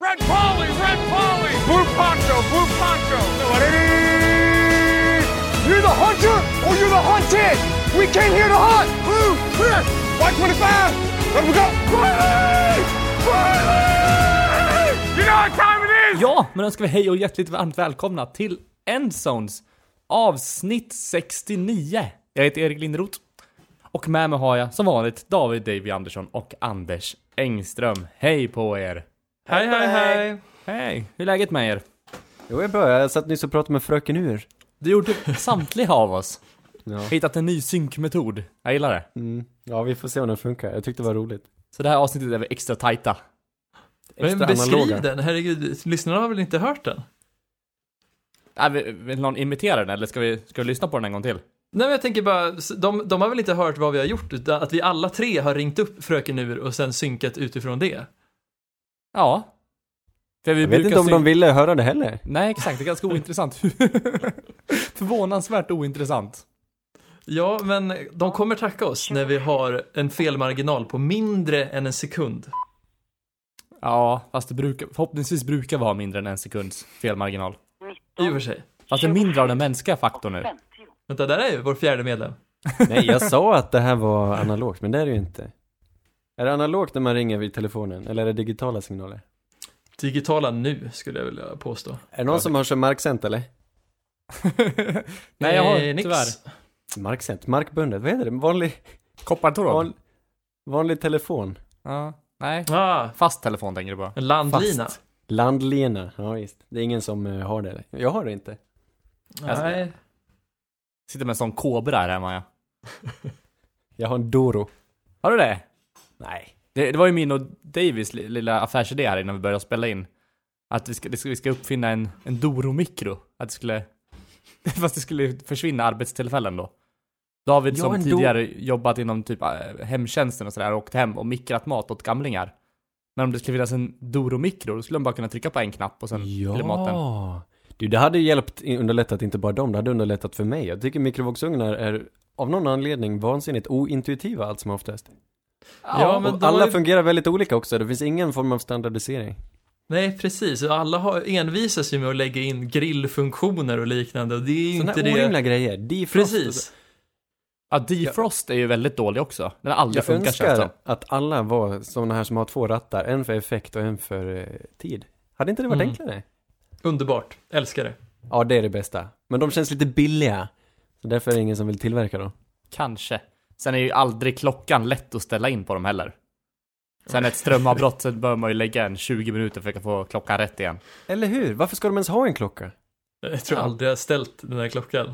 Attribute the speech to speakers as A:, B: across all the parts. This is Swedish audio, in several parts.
A: Red Polly, Red Polly, Blue Poncho, Blue Poncho. You're the hunter or you're the hunted. We came here to hunt. Blue, clear. White 25. Let we go. Riley! Riley! You know what time it is?
B: Ja, men önskar vi hej och hjärtligt varmt välkomna till Endzones avsnitt 69. Jag heter Erik Linderoth och med mig har jag som vanligt David Davy Andersson och Anders Engström. Hej på er!
C: Hej, hej, hej!
B: Hej! Hur är läget med er?
D: Jo, jag är bra. Jag satt nyss och pratade med fröken Ur.
B: Det gjorde samtliga av oss.
D: Ja.
B: Hittat en ny synkmetod. Jag gillar det.
D: Mm. ja, vi får se om den funkar. Jag tyckte det var roligt.
B: Så det här avsnittet är vi extra tajta.
C: Men
D: Extra
C: beskriv
D: analoga.
C: den, herregud, lyssnarna har väl inte hört den?
B: Äh, vill, vill någon imitera den eller ska vi, ska vi lyssna på den en gång till?
C: Nej men jag tänker bara, s- de, de har väl inte hört vad vi har gjort, utan att vi alla tre har ringt upp Fröken Ur och sen synkat utifrån det.
B: Ja. För vi
D: Jag vet inte om de ville höra det heller.
B: Nej, exakt. Det är ganska ointressant. Förvånansvärt ointressant.
C: Ja, men de kommer tacka oss när vi har en felmarginal på mindre än en sekund.
B: Ja, fast det brukar, förhoppningsvis brukar vi ha mindre än en sekunds felmarginal.
C: I och för sig.
B: Fast det är mindre av den mänskliga faktorn nu.
C: Vänta, där är ju vår fjärde medlem.
D: Nej, jag sa att det här var analogt, men det är det ju inte. Är det analogt när man ringer vid telefonen, eller är det digitala signaler?
C: Digitala nu, skulle jag vilja påstå.
D: Är det någon som har kört marksänt eller?
B: Nej, jag har
C: Eh, nix.
B: tyvärr
D: Marksänt? Markbundet? Vad heter det? Vanlig,
B: koppartråd.
D: van, vanlig telefon?
B: Ja, nej.
C: Ah,
B: Fast telefon tänker du på.
C: landlina.
D: Fast. Landlina? Ja, visst. Det är ingen som eh, har det. eller? Jag har det inte.
C: Nej.
B: Sitter med en sån kobra här hemma ja.
D: Jag har en Doro.
B: Har du det?
D: Nej.
B: Det, det var ju min och Davis li- lilla affärsidé här innan vi började spela in. Att vi ska, det ska, vi ska uppfinna en, en Doro-mikro. Att det skulle... Fast det skulle försvinna arbetstillfällen då. David
D: Ja,
B: som
D: Do-
B: tidigare jobbat inom typ äh, hemtjänsten och sådär, åkt hem och mikrat mat åt gamlingar. Men om det skulle finnas en Doro-mikro, då skulle de bara kunna trycka på en knapp och sen blir maten.
D: Ja! Du, det hade hjälpt, underlättat inte bara dem, det hade underlättat för mig. Jag tycker mikrovågsugnar är av någon anledning vansinnigt ointuitiva allt som oftast.
C: Ja, men
D: alla
C: ju-
D: fungerar väldigt olika också, det finns ingen form av standardisering.
C: Nej, precis. Alla har, envisas ju med att lägga in grillfunktioner och liknande och det är ju
D: Sådana
C: inte det...
D: orimliga grejer. Defrost.
C: Precis.
B: Ja, defrost är ju väldigt dålig också. Den har aldrig
D: Jag
B: funkat det
D: önskar att alla var sådana här som har två rattar, en för effekt och en för eh, tid. Hade inte det varit
C: Mm.
D: enklare?
C: Underbart. Älskar det.
D: Ja, det är det bästa. Men de känns lite billiga. Så därför är det ingen som vill tillverka dem.
B: Kanske. Sen är ju aldrig klockan lätt att ställa in på dem heller. Sen ett strömavbrott så bör man ju lägga en 20 minuter för att få klockan rätt igen.
D: Eller hur? Varför ska de ens ha en klocka?
C: Jag tror
B: Ja.
C: aldrig jag har ställt den här klockan.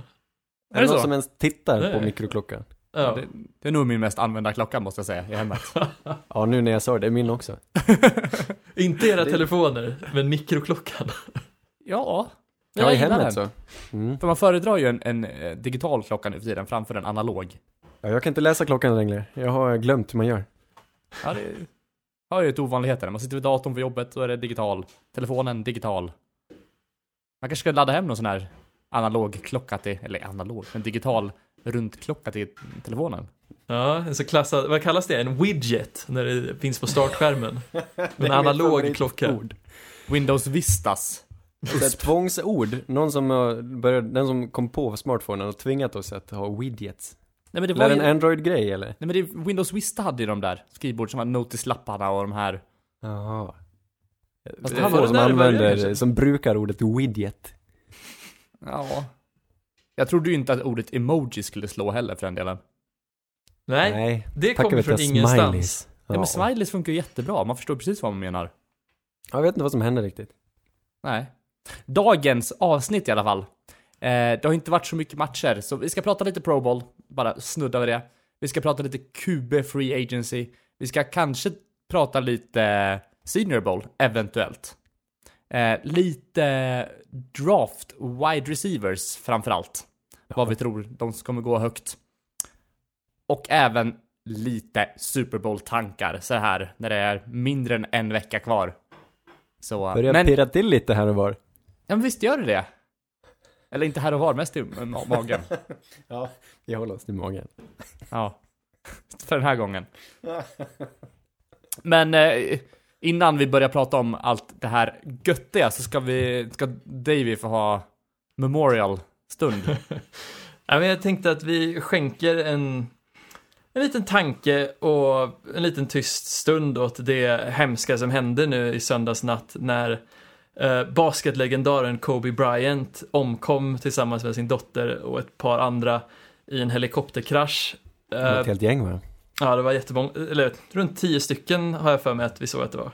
B: Är
D: Är
B: det
D: någon
B: så?
D: som ens tittar
C: Nej.
D: på mikroklockan?
C: Ja.
B: Det, det är nog min mest använda klocka måste jag säga i hemmet.
D: Ja, nu när jag sa det, det är min också.
C: Inte era
D: Det-
C: telefoner, men mikroklockan.
B: Ja.
D: Ja, i hemmet
B: den.
D: så. Mm.
B: För man föredrar ju en, en eh, digital klocka nu för tiden framför en analog.
D: Ja, jag kan inte läsa klockan längre. Jag har glömt hur man gör.
B: Ja, det har ju ett ovanligheter. Man sitter vid datorn på jobbet, då är det digital. Telefonen digital. Man kanske ska ladda hem någon sån här analog klocka till, eller analog, en digital runtklocka till telefonen.
C: Ja, en så klassad, vad kallas det? En widget, när det finns på startskärmen. En analog klocka.
B: Windows Vistas.
D: Ett tvångsord. Någon som började, den som kom på smartphonen och tvingat oss att ha widgets.
B: Nej men det var ju...
D: det en Android-grej eller?
B: Nej men det, Windows Vista hade ju de där skrivbord som var notislapparna och de här.
D: Jaha.
B: Fast
D: Det
B: det
D: är
B: var
D: få
C: det
D: som
C: det
D: använder, som brukar ordet widget.
B: Ja. Jag trodde ju inte att ordet emoji skulle slå heller för den delen.
C: Nej, det
D: tackar
C: kommer från ingenstans.
D: smileys.
B: Ja, men smileys funkar ju jättebra, man förstår precis vad man menar.
D: Jag vet inte vad som hände riktigt.
B: Nej. Dagens avsnitt i alla fall. Eh, det har inte varit så mycket matcher, så vi ska prata lite Pro Bowl, bara snudda vid det. Vi ska prata lite QB Free Agency. Vi ska kanske prata lite Senior Bowl, eventuellt. Eh, lite draft wide receivers framförallt. Vad vi tror de kommer gå högt. Och även lite Super Bowl-tankar så här när det är mindre än en vecka kvar. Så,
D: Börjar
B: men,
D: pirra till lite här och var.
B: ja, men visst gör det det. Eller inte här och var, mest i ma- magen.
D: Ja, vi håller oss till magen.
B: Ja. För den här gången. Men eh, Innan vi börjar prata om allt det här göttiga så ska vi, ska Davy få ha memorial-stund.
C: Ja, men jag tänkte att vi skänker en, en liten tanke och en liten tyst stund åt det hemska som hände nu i söndags natt när eh, basketlegendaren Kobe Bryant omkom tillsammans med sin dotter och ett par andra i en helikopterkrasch.
D: Det var
C: Eh,
D: ett helt gäng va?
C: Ja, det var jättemånga, eller runt tio stycken har jag för mig att vi såg att det var.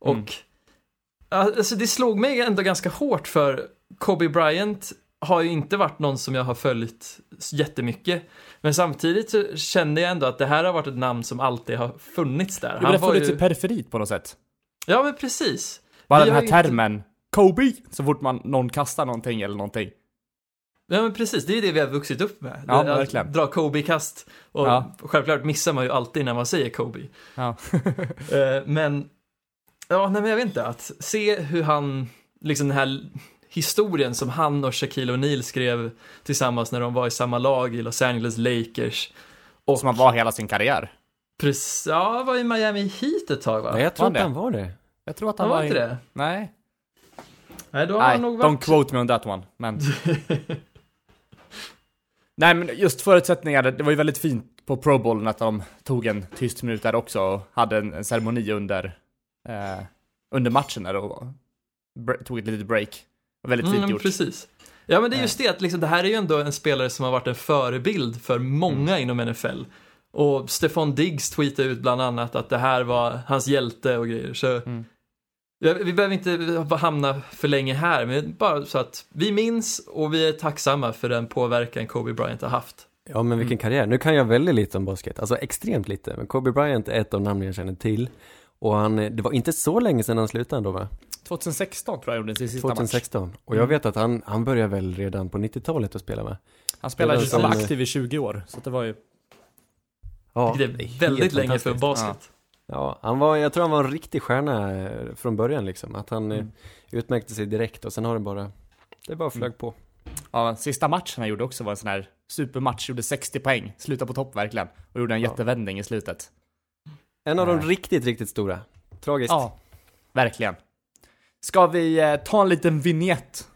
C: Och
B: Mm.
C: alltså det slog mig ändå ganska hårt för Kobe Bryant har ju inte varit någon som jag har följt jättemycket. Men samtidigt så kände jag ändå att det här har varit ett namn som alltid har funnits där.
B: Det har funnits
C: ju-
B: i periferit på något sätt.
C: Ja, men precis.
B: Bara den här
C: ju inte-
B: termen, Kobe, så fort man, någon kastar någonting eller någonting.
C: Ja, men precis. Det är det vi har vuxit upp med.
B: Ja,
C: Det- att
B: verkligen.
C: Dra Kobe-kast. Och
B: Ja.
C: självklart missar man ju alltid när man säger Kobe.
B: Ja.
C: Eh, men, ja, nej, men jag vet inte, att se hur han, liksom den här historien som han och Shaquille O'Neal skrev tillsammans när de var i samma lag i Los Angeles Lakers. Och
B: Som han var hela sin karriär.
C: precis, ja, var i Miami Heat ett tag va?
D: Nej, jag tror inte han var det.
B: Jag tror att
C: han
B: han
C: var
B: i-
C: inte det?
B: Nej.
C: Nej, då har
B: Nej,
C: han nog
B: don't
C: varit...
B: quote me on that one. Men... Nej, men just förutsättningar. Det var ju väldigt fint på Pro Bowl att de tog en tyst minut där också och hade en, en ceremoni under, eh, under matchen där och tog ett litet break. Var väldigt fint
C: Mm,
B: gjort.
C: precis. Ja, men det är just det att liksom, det här är ju ändå en spelare som har varit en förebild för många
B: Mm.
C: inom NFL. Och Stefan Diggs tweetade ut bland annat att det här var hans hjälte och grejer. Så
B: Mm.
C: Ja, vi behöver inte hamna för länge här, men bara så att vi minns och vi är tacksamma för den påverkan Kobe Bryant har haft.
D: Ja men vilken karriär. Nu kan jag väldigt lite om basket, alltså extremt lite. Men Kobe Bryant är ett av namnen jag känner till. Och han, det var inte så länge sedan han slutade ändå va?
B: 2016 tror jag gjorde sin sista match.
D: 2016. Och jag vet att han, han började väl redan på 90-talet att spela va?
B: Han spelade som
D: som-
B: aktiv i 20 år, så det var ju...
D: Ja,
C: det är väldigt länge för basket.
D: Ja, han var, jag tror han var en riktig stjärna eh, från början liksom. Att han
B: Mm.
D: eh, utmärkte sig direkt och sen har det bara, det bara flög på.
B: Ja, sista matchen han gjorde också var en sån här supermatch, gjorde 60 poäng, slutade på topp verkligen. Och gjorde en
D: Ja.
B: jättevändning i slutet.
D: En av de
B: Nej.
D: riktigt, riktigt stora. Tragiskt.
B: Ja, verkligen. Ska vi eh, ta en liten vignett?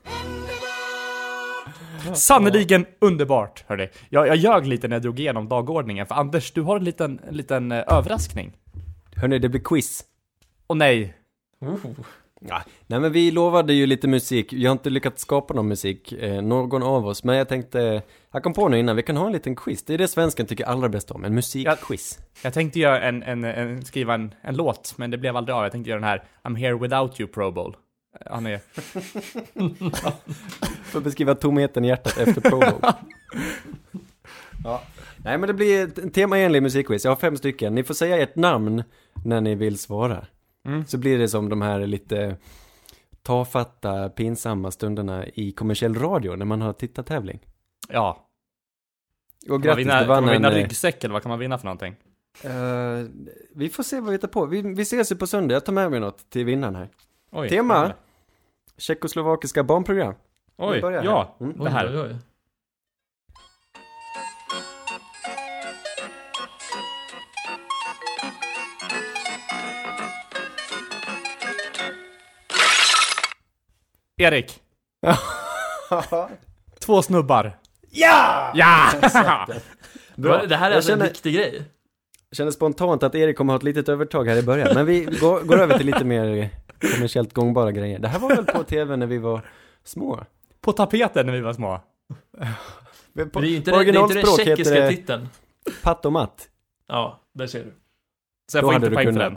B: Sannerligen underbart, hörni. Jag, jag ljög lite när jag drog igenom dagordningen, för Anders, du har en liten, en liten eh, överraskning.
D: Hörni, det blir quiz.
B: Och nej.
D: Ja. Nej men vi lovade ju lite musik, vi har inte lyckats skapa någon musik, eh, någon av oss, men jag tänkte, jag kom på nu innan, vi kan ha en liten quiz, det är det svensken tycker allra bäst om, en musikquiz.
B: jag tänkte göra en, en, en skriva en, en låt, men det blev aldrig av. Jag tänkte göra den här I'm here without you Pro Bowl. Han är...
D: För att beskriva tomheten i hjärtat efter Pro Bowl. ja. Nej men det blir ett- en temaenlig musikquiz, jag har fem stycken, ni får säga ert namn när ni vill svara.
B: Mm.
D: Så blir det som de här lite tafatta, pinsamma stunderna i kommersiell radio när man har tittartävling.
B: Ja.
D: Och
B: Kan
D: grattis,
B: vinna,
D: du
B: kan
D: vann
B: man vinna
D: en... eh,
B: ryggsäck eller vad kan man vinna för någonting?
D: eh, vi får se vad vi hittar på. Vi, vi ses ju på söndag, jag tar med mig något till vinnaren här.
B: Oj,
D: Tema? Tjeckoslovakiska barnprogram.
B: Oj, ja.
D: Mm.
B: Det här.
C: Oj, oj, oj.
B: Erik. Två snubbar.
D: ja!
B: Ja!
D: Bra.
C: Det här är
D: Jag
C: alltså
D: känner-
C: en viktig grej.
D: Känner spontant att Erik kommer ha ett litet övertag här i början, men vi går, går över till lite mer kommersiellt gångbara grejer. Det här var väl på tv när vi var små?
B: På tapeten när vi var små.
D: På,
C: det är ju inte,
D: på
C: det, det är inte den tjeckiska titeln.
D: Patt och matt.
C: Ja, där ser du.
B: Så jag
D: Då
B: får inte poäng för den.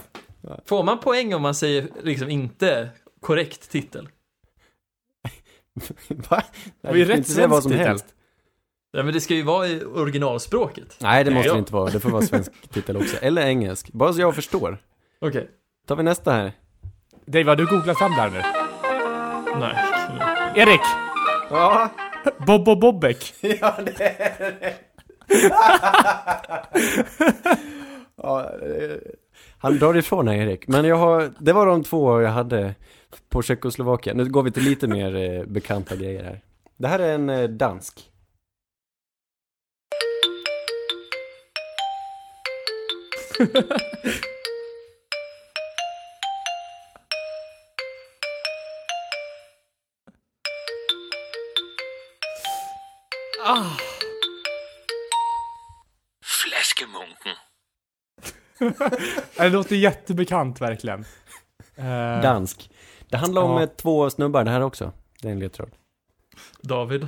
C: Får man poäng om man säger liksom inte korrekt titel?
D: Va?
B: Det var ju
D: Du får
B: rätt
D: inte säga vad
B: svensk
D: som
B: titel.
D: helst.
C: Ja, men det ska ju vara i originalspråket.
D: Nej, det måste
C: Ja.
D: det inte vara. Det får vara svensk titel också. Eller engelsk. Bara så jag förstår.
C: Okej.
D: Tar vi nästa här.
B: Dave, har du googlat fram det här nu?
C: Nej.
B: Erik!
D: Ja,
B: Bobo Bobek.
D: ja det är det. ja, eh, han drar ifrån här Erik. Men jag har, det var de två jag hade på Tjeckoslovakien. Nu går vi till lite mer eh, bekanta grejer här. Det här är en eh, dansk.
E: ah. Fläskemunken.
B: det låter jättebekant verkligen. Eh,
D: Dansk. Det handlar om
B: ja.
D: Eh, två snubbar det här också. Det är en ledtråd.
C: David.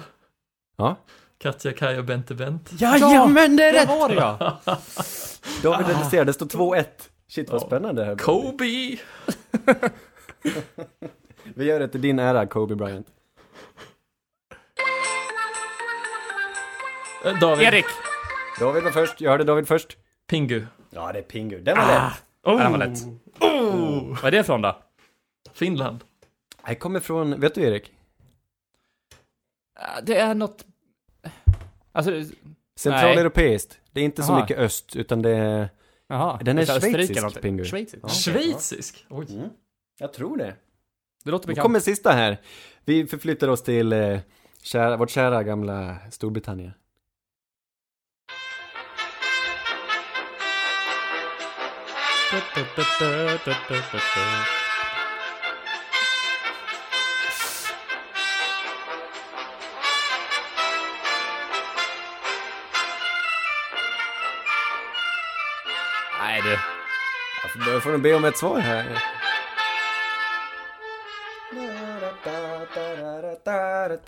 D: Ja.
C: Katja, Kaja, Bente, Bent.
D: Jajamän, det är rätt!
B: var det ja!
D: David reducerar, det står 2-1. Shit vad spännande det här.
C: Kobe!
D: Vi gör det till din ära, Kobe Bryant.
C: Eh, David.
B: Erik!
D: David var först, jag hörde David först.
C: Pingu.
D: Ja, det är Pingu. Den var lätt.
B: Ja, den var lätt. Vad är det från då?
C: Finland.
D: Det kommer från, vet du Erik?
B: Eh, Det är något... Alltså,
D: Centraleuropeiskt. Det är inte så
B: Aha.
D: mycket öst, utan det är...
B: jaha.
D: Den är schweizisk. Pingu.
B: Schweizisk?
D: Ja.
C: Schweizisk. Oj.
D: Mm. Jag tror det.
B: Det låter
D: Då
B: bekant.
D: kommer sista här. Vi förflyttar oss till eh, kära, vårt kära gamla Storbritannien. Jag får, jag nog be om ett svar här.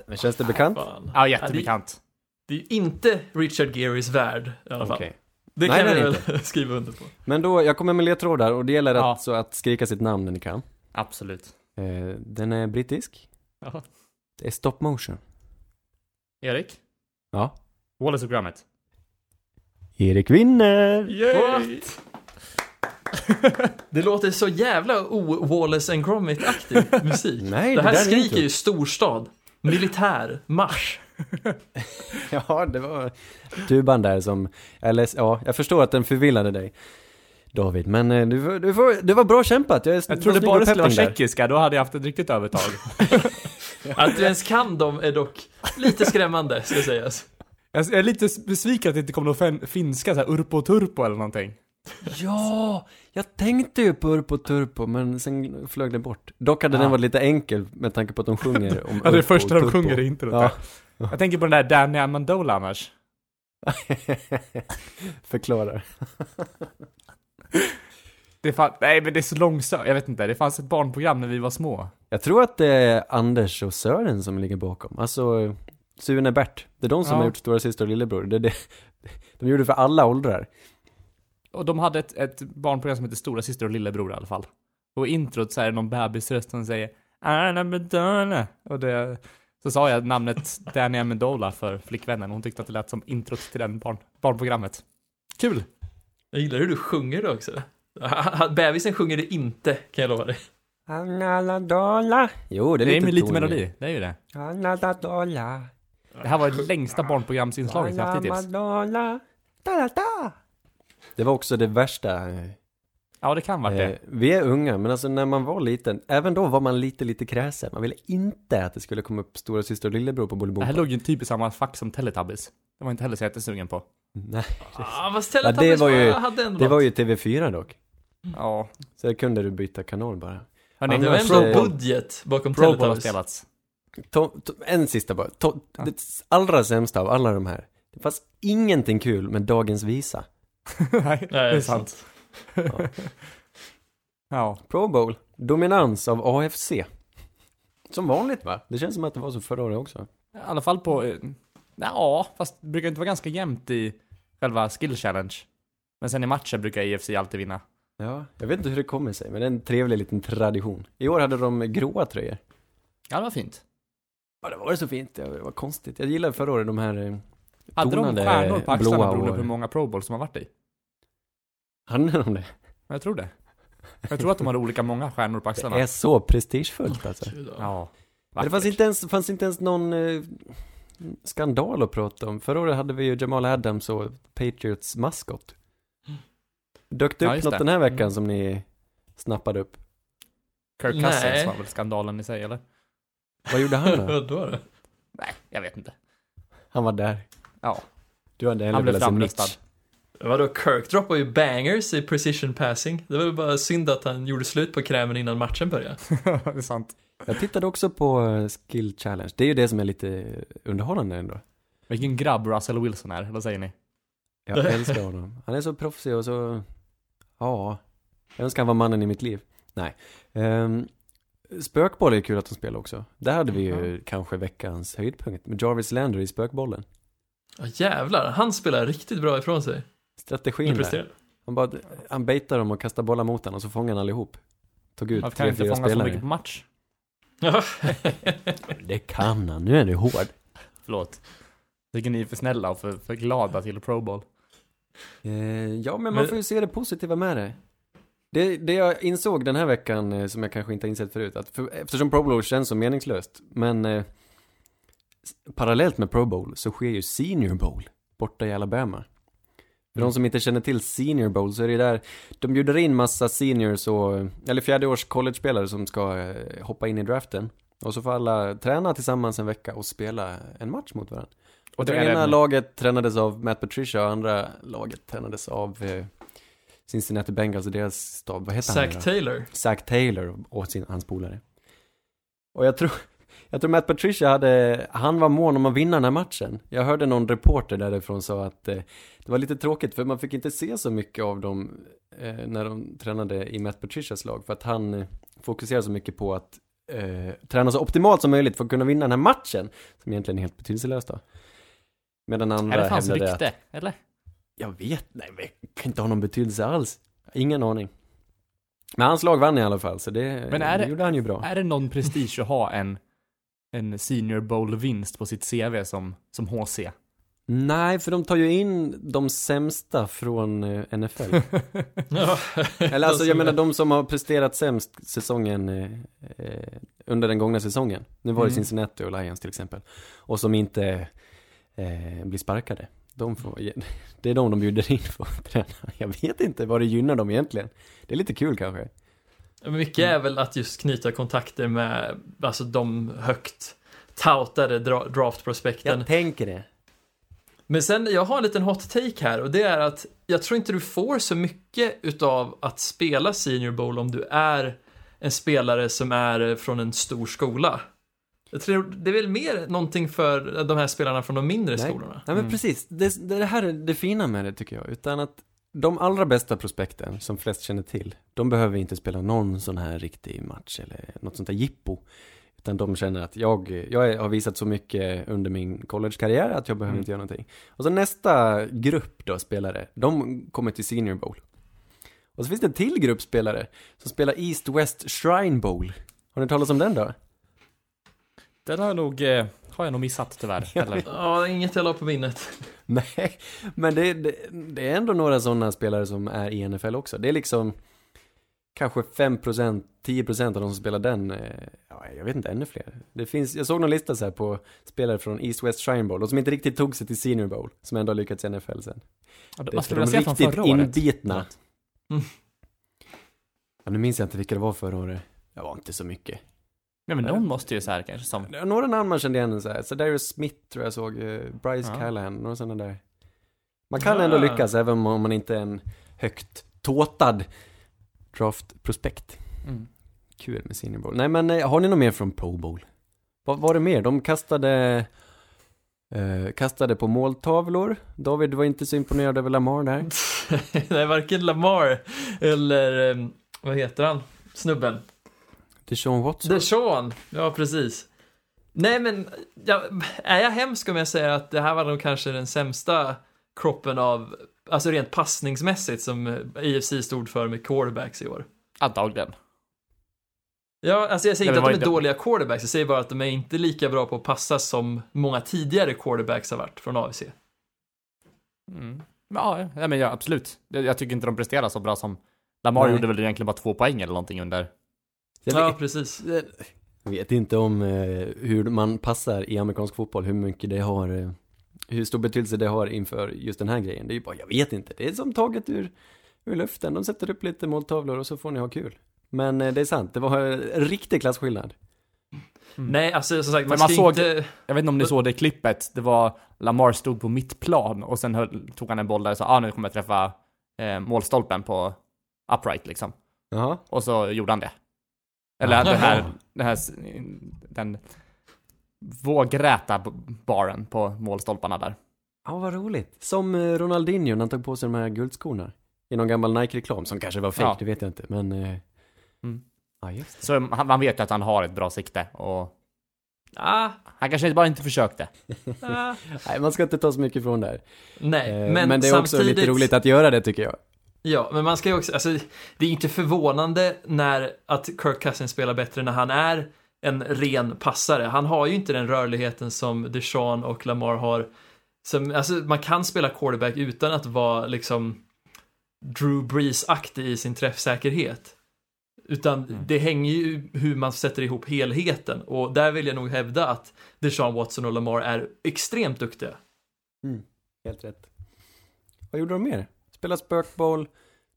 D: Men känns det bekant?
C: Fan.
B: Ja, jättebekant.
C: Det är ju inte Richard Gearys värld i alla fall.
D: Okej.
C: Det
D: Nej,
C: kan
D: det
C: vi
D: är
C: väl skriva under på.
D: Men då, jag kommer med ledtrådar och det gäller
B: Ja.
D: att, så att skrika sitt namn när ni kan.
B: Absolut.
D: Eh, den är brittisk.
B: Jaha.
D: Det är stop motion.
B: Erik?
D: Ja.
B: Wallace och Gromit.
D: Erik vinner!
C: What? Det låter så jävla o-Wallace and Gromit-aktig musik.
D: Nej,
C: det här
D: där är
C: skriker
D: inte.
C: ju storstad. Militär, marsch.
D: Ja, det var tuban där som, eller ja, jag förstår att den förvillade dig. David, men eh, du, får- du, får, det var bra kämpat. Jag,
B: Jag trodde bara det skulle vara tjeckiska, då hade jag haft ett riktigt övertag.
C: Att du ens kan dem är dock lite skrämmande, ska sägas.
B: Jag är lite besviken att det inte kommer någon fin- finska, såhär Urpo Turpo eller någonting.
D: Ja, jag tänkte ju på Urpo Turpo, men sen flög det bort. Dock hade
B: Ja.
D: den varit lite enkel med tanke på att de sjunger om
B: Ja, det är första de sjunger i introt.
D: Ja.
B: Jag tänker på den där Danny Amendola annars.
D: Förklarar.
B: Det fan, nej men det är så långsamt, jag vet inte, det fanns ett barnprogram när vi var små.
D: Jag tror att det är Anders och Sören som ligger bakom. Alltså, Sune Bert. Det är de som
B: Ja.
D: har gjort Stora Syster och Lillebror. Det är det. De gjorde det för alla åldrar.
B: Och de hade ett, ett barnprogram som heter Stora Syster och Lillebror i alla fall. Och introt så är det någon bebisröst som säger Anna Madonna. Och det, så sa jag namnet Danny Amendola för flickvännen. Hon tyckte att det lät som introt till den barn, barnprogrammet. Kul!
C: Jag gillar hur du sjunger det också. Bebisen sjunger det inte, kan jag lova dig.
D: Anna Dola. Jo, det är
B: Det är
D: lite
B: melodi, det är ju det.
D: Anna Dola.
B: Det här var det längsta barnprogramsinslaget jag haft hittills.
D: Da, da, da. Det var också det värsta.
B: Ja, det kan vara det.
D: Eh, vi är unga, men alltså när man var liten, även då var man lite, lite kräsen. Man ville inte att det skulle komma upp stora syster och lillebror på
B: Det här
D: Bolibompa.
B: låg ju typ i samma fack som Teletubbies. Det var inte heller så jättesugen på.
D: Nej,
C: Ah, vad
D: Ja, det var ju-
C: hade ändå
D: det var ju TV4 dock.
B: Ja.
D: Så där kunde du byta kanal bara.
B: Hörni,
C: Det var ändå
D: eh,
C: budget bakom
B: Pro Bowl har
C: Teletubbies.
B: spelats.
D: To, to, en sista bara. To,
B: Ja.
D: Det allra sämsta av alla de här. Det fanns ingenting kul med dagens visa.
B: Nej, det är
C: det är
B: sant. Ja.
D: Pro Bowl, dominans av AFC. Som vanligt va? Det känns som att det var så förra året också.
B: I alla fall på... eh, Ja, fast det brukar inte vara ganska jämnt i själva skill challenge. Men sen i matcher brukar IFC alltid vinna.
D: Ja, jag vet inte hur det kommer sig, men det är en trevlig liten tradition. I år hade de gråa tröjor.
B: Ja, det var fint.
D: Ja, det var så fint. Det var konstigt. Jag gillade förra året de här eh,
B: Hade de stjärnor på axlarna
D: blåa
B: beroende på hur många Pro Bowls som har varit i?
D: Hade de det?
B: Jag tror det. Jag tror att de hade olika många stjärnor på axlarna.
D: Det är så prestigefullt alltså.
C: Ja.
B: Ja.
D: Men det fanns inte ens, fanns inte ens någon eh, skandal att prata om. Förra året hade vi ju Jamal Adams och Patriots maskot. Dök det
B: Ja,
D: upp
B: just
D: något
B: det.
D: den här veckan
B: Mm.
D: som ni snappade upp?
B: Kirk
C: Nej.
B: Cousins var väl skandalen i sig, eller?
D: Vad gjorde han då?
C: Då?
B: Nej, jag vet inte.
D: Han var där.
B: Ja.
D: Du hade hellre velat se. Mitch.
C: Vadå, Kirk droppar ju bangers i precision passing. Det var väl bara synd att han gjorde slut på krämen innan matchen började.
B: det är sant.
D: Jag tittade också på eh, Skill Challenge. Det är ju det som är lite underhållande ändå.
B: Vilken grabb Russell Wilson är, vad säger ni?
D: Jag älskar honom. Han är så proffsig och så, ja, jag önskar han var mannen i mitt liv. Nej. Um, spökboll är kul att de spelar också. Där hade vi ju kanske veckans höjdpunkt med Jarvis Lander i spökbollen.
C: Ja, jävlar, han spelar riktigt bra ifrån sig.
D: Strategin där. Han bara, han baitar dem och kastar bollar mot honom och så fångar han allihop. Tog ut
B: Varför kan
D: tre,
B: han inte
D: fyra
B: fånga så
D: spelare.
B: mycket på match?
D: Det kan han, nu är det hård.
B: Förlåt. Tycker ni är för snälla och för, för glada till Pro Bowl.
D: Eh, ja, men man
C: Men-
D: får ju se det positiva med det. Det, det jag insåg den här veckan, eh, som jag kanske inte har insett förut, att för, eftersom Pro Bowl känns så meningslöst, men eh, s- parallellt med Pro Bowl så sker ju Senior Bowl borta i Alabama. För de som inte känner till Senior Bowl så är det där, de bjuder in massa seniors och, eller fjärdeårs college-spelare som ska eh, hoppa in i draften. Och så får alla träna tillsammans en vecka och spela en match mot varandra. Och det ena
B: en-
D: laget tränades av Matt Patricia och andra laget tränades av eh, Cincinnati Bengals och deras stab. Vad heter han? nu
C: Zack? Taylor.
D: Zach Taylor och sin, hans polare. Och jag tror, jag tror Matt Patricia hade, han var mån om att vinna den här matchen. Jag hörde någon reporter därifrån sa att eh, det var lite tråkigt för man fick inte se så mycket av dem eh, när de tränade i Matt Patricias lag. För att han eh, fokuserar så mycket på att träna så optimalt som möjligt för att kunna vinna den här matchen. Som egentligen är helt betydelselös då. Medan andra
B: Är det hans
D: hävdade att
B: rykte? Eller?
D: jag vet, nej men det kan inte ha någon betydelse alls. Ingen aning. Men hans lag vann i alla fall, så det,
B: Men är
D: det
B: det-
D: gjorde han ju bra.
B: Är det någon prestige att ha en, en Senior Bowl-vinst på sitt CV som, som HC?
D: Nej, för de tar ju in de sämsta från eh, NFL. Eller alltså, jag menar de som har presterat sämst säsongen eh, eh, under den gångna säsongen. Nu var det
B: Mm.
D: Cincinnati och Lions till exempel. Och som inte eh, blir sparkade. De får, det är de de bjuder in för att träna. Jag vet inte vad det gynnar dem egentligen. Det är lite kul kanske.
C: Mycket är väl att just knyta kontakter med alltså de högt toutade dra- draftprospekten.
D: Jag tänker det.
C: Men sen, jag har en liten hot take här och det är att jag tror inte du får så mycket utav att spela Senior Bowl om du är en spelare som är från en stor skola. Jag tror det är väl mer någonting för de här spelarna från de mindre
D: Nej.
C: skolorna.
D: Nej men
B: Mm.
D: precis, det, det här är det fina med det tycker jag. Utan att de allra bästa prospekten, som flest känner till, de behöver inte spela någon sån här riktig match eller något sånt där jippo. Utan de känner att jag, jag har visat så mycket under min collegekarriär att jag behöver
B: Mm.
D: inte göra någonting. Och så nästa grupp då spelare, de kommer till Senior Bowl. Och så finns det en till grupp spelare som spelar East West Shrine Bowl. Har ni talat om den då?
B: Den har jag nog, eh, har jag nog missat tyvärr. Eller?
C: Ja, inget jag la på minnet.
D: Nej, men det, det, det är ändå några sådana spelare som är i NFL också. Det är liksom kanske 5%, 10% av de som spelar den, eh, ja, jag vet inte, ännu fler. Det finns, jag såg någon lista så här på spelare från East West Shrine Bowl, och som inte riktigt tog sig till Senior Bowl, som ändå har lyckats i NFL sen.
B: Ja,
D: Det
B: Man skulle vilja se från förra året.
D: inbitna.
C: Mm.
D: Ja, nu minns jag inte vilka det var förra året. Det var inte så mycket.
B: Ja, men någon måste ju så här kanske som...
D: Några namn man kände igen så här. Så Darius Smith tror jag såg, eh, Bryce
B: Ja.
D: Callahan, några sådana där. Man kan
C: Ah.
D: ändå lyckas även om man inte är en högt tåtad draft-prospekt.
B: Mm.
D: Kul med Senior Bowl. Nej men eh, har ni något mer från Pro Bowl? Vad var det mer? De kastade eh, kastade på måltavlor. David var inte så imponerad över Lamar där.
C: Nej, varken Lamar eller, eh, vad heter han? Snubben.
D: Deshaun Watson.
C: Deshaun, ja precis. Nej men, ja, är jag hemsk om jag säger att det här var nog kanske den sämsta kroppen av, alltså rent passningsmässigt som IFC stod för med quarterbacks i år.
B: Antagligen.
C: Ja, alltså jag säger
B: Nej,
C: inte att de är
B: inte-
C: dåliga quarterbacks, jag säger bara att de är inte lika bra på att passa som många tidigare quarterbacks har varit från AFC.
B: Mm. Ja, ja, men ja, absolut. Jag, jag tycker inte de presterar så bra som... Lamar
D: Nej.
B: gjorde väl egentligen bara två poäng eller någonting under...
D: Jag
C: Ja,
D: vet,
C: precis.
D: jag vet inte om eh, hur man passar i amerikansk fotboll, hur mycket det har, eh, hur stor betydelse det har inför just den här grejen. Det är ju bara, jag vet inte. Det är som taget ur, ur luften. De sätter upp lite måltavlor och så får ni ha kul. Men eh, det är sant, det var en riktig klasskillnad.
C: Nej, alltså som sagt, man,
B: man såg-
C: inte...
B: Jag vet inte om ni såg det klippet. Det var Lamar stod på mittplan och sen höll, tog han en boll där och sa ah, nu kommer jag träffa eh, målstolpen på upright liksom.
D: Jaha.
B: Och så gjorde han det. Eller
C: Jaha.
B: det här, det här, den vågräta baren på målstolparna där.
D: Ja, vad roligt. Som eh, Ronaldinho när han tog på sig de här guldskorna. I någon gammal Nike-reklam som kanske var fejk,
B: Ja.
D: det vet jag inte. Men, eh,
B: Mm.
D: ja just det.
B: Så han, man vet ju att han har ett bra sikte och
C: Ah,
B: han kanske bara inte försökte.
C: ah.
D: Nej, man ska inte ta så mycket från där.
C: Nej,
D: Eh,
C: men,
D: men det är också
C: samtidigt,
D: lite roligt att göra det tycker jag.
C: Ja, men man ska ju också, alltså, det är inte förvånande när att Kirk Cousins spelar bättre när han är en ren passare. Han har ju inte den rörligheten som Deshaun och Lamar har. Som, alltså, man kan spela quarterback utan att vara liksom Drew Brees-aktig i sin träffsäkerhet. Utan
B: Mm.
C: det hänger ju hur man sätter ihop helheten och där vill jag nog hävda att Deshaun Watson och Lamar är extremt duktiga.
D: Helt rätt. Vad gjorde de mer? Spela spökboll,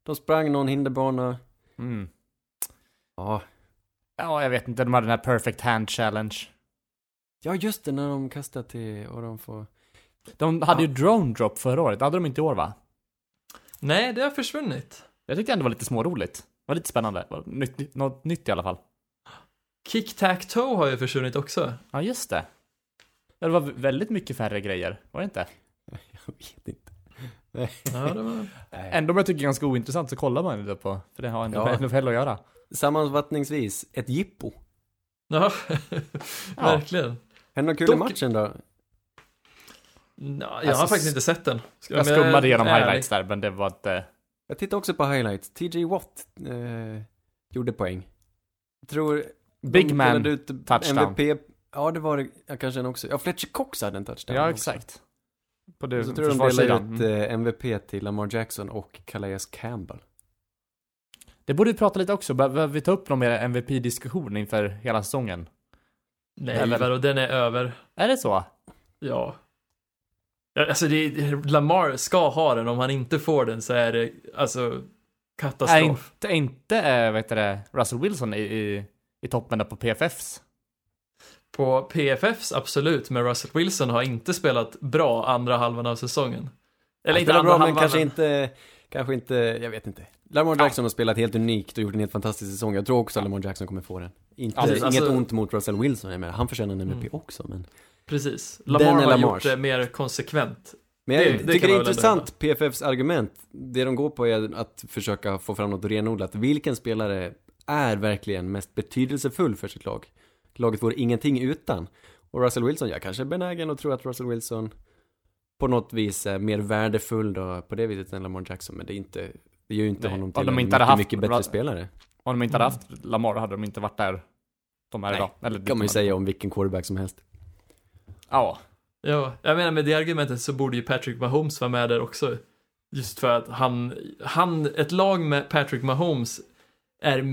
D: de sprang någon hinderbana.
B: Mm.
D: Ja,
B: Ja, jag vet inte, de hade den här perfect hand challenge.
D: ja just det, när de kastade till och de får...
B: De hade
D: Ja.
B: ju drone drop förra året, det hade de inte i år va?
C: Nej, det har försvunnit.
B: Jag tyckte ändå det var lite småroligt. Det var lite spännande. Var Nytt, något nytt i alla fall.
C: Kick-tack-toe har ju försvunnit också.
B: Ja, just det. Det var väldigt mycket färre grejer, var det inte?
D: Jag vet inte.
C: Ja, det var...
B: Ändå om jag tycker det är ganska ointressant så kollar man lite på, för det har ändå
D: Ja.
B: med NFL att göra.
D: Sammanfattningsvis, ett jippo.
C: Ja, verkligen.
D: Hände något kul i
C: Dock-
D: matchen då?
C: Nå, jag
B: Alltså,
C: har faktiskt inte sett den. Ska
B: Jag skummade igenom
C: ärlig.
B: highlights där, men det var inte...
D: Jag tittade också på highlights. TJ Watt eh, gjorde poäng. Jag tror...
B: Big man
D: ut
B: touchdown.
D: MVP. Ja, det var det. Ja, kanske en också. Ja, Fletcher Cox hade en touchdown.
B: Ja,
D: också.
B: På
D: Och
B: det
D: så tror jag de
B: försvarssidan.
D: ut
B: Mm.
D: eh, MVP till Lamar Jackson och Calais Campbell.
B: Det borde vi prata lite också, behöver vi ta upp någon mer MVP-diskussion inför hela säsongen?
C: Nej,
B: Eller-
C: vadå, den är över.
B: Är det så?
C: Ja. Alltså, det, Lamar ska ha den. Om han inte får den så är det, alltså,
B: Är
C: katastrof.
B: inte, inte äh, vet du det, Russell Wilson i, i, i toppen där på PFFs?
C: På PFFs, absolut, men Russell Wilson har inte spelat bra andra halvan av säsongen. Eller inte andra
D: bra, men
C: halvan.
D: kanske inte, kanske inte, jag vet inte. Lamar Jackson har spelat helt unikt och gjort en helt fantastisk säsong. Jag tror också att Lamar Jackson kommer få den. Inte,
B: Ja, precis.
D: inget
C: Alltså-
D: ont mot Russell Wilson, jag menar, han förtjänar en MVP
C: Mm.
D: också, men...
C: Precis. Lamar har
D: Lamars.
C: gjort det mer konsekvent.
D: Men jag
C: Det-
D: tycker det är intressant, PFFs argument. Det de går på är att försöka få fram något renodlat. Vilken spelare är verkligen mest betydelsefull för sitt lag? Laget vore ingenting utan. Och Russell Wilson, jag kanske är benägen att tro att Russell Wilson på något vis är mer värdefull då på det viset än Lamar Jackson. Men det är inte, det gör ju inte
B: Nej,
D: honom
B: om
D: till
B: de
D: en
B: inte
D: mycket,
B: haft
D: mycket bättre spelare.
B: Om de inte hade haft Lamar hade de inte varit där de är
D: Nej,
B: idag. Eller
D: kan man ju säga om vilken quarterback som helst.
B: Ja.
C: Ja, jag menar med det argumentet så borde ju Patrick Mahomes vara med där också. Just för att han, han ett lag med Patrick Mahomes är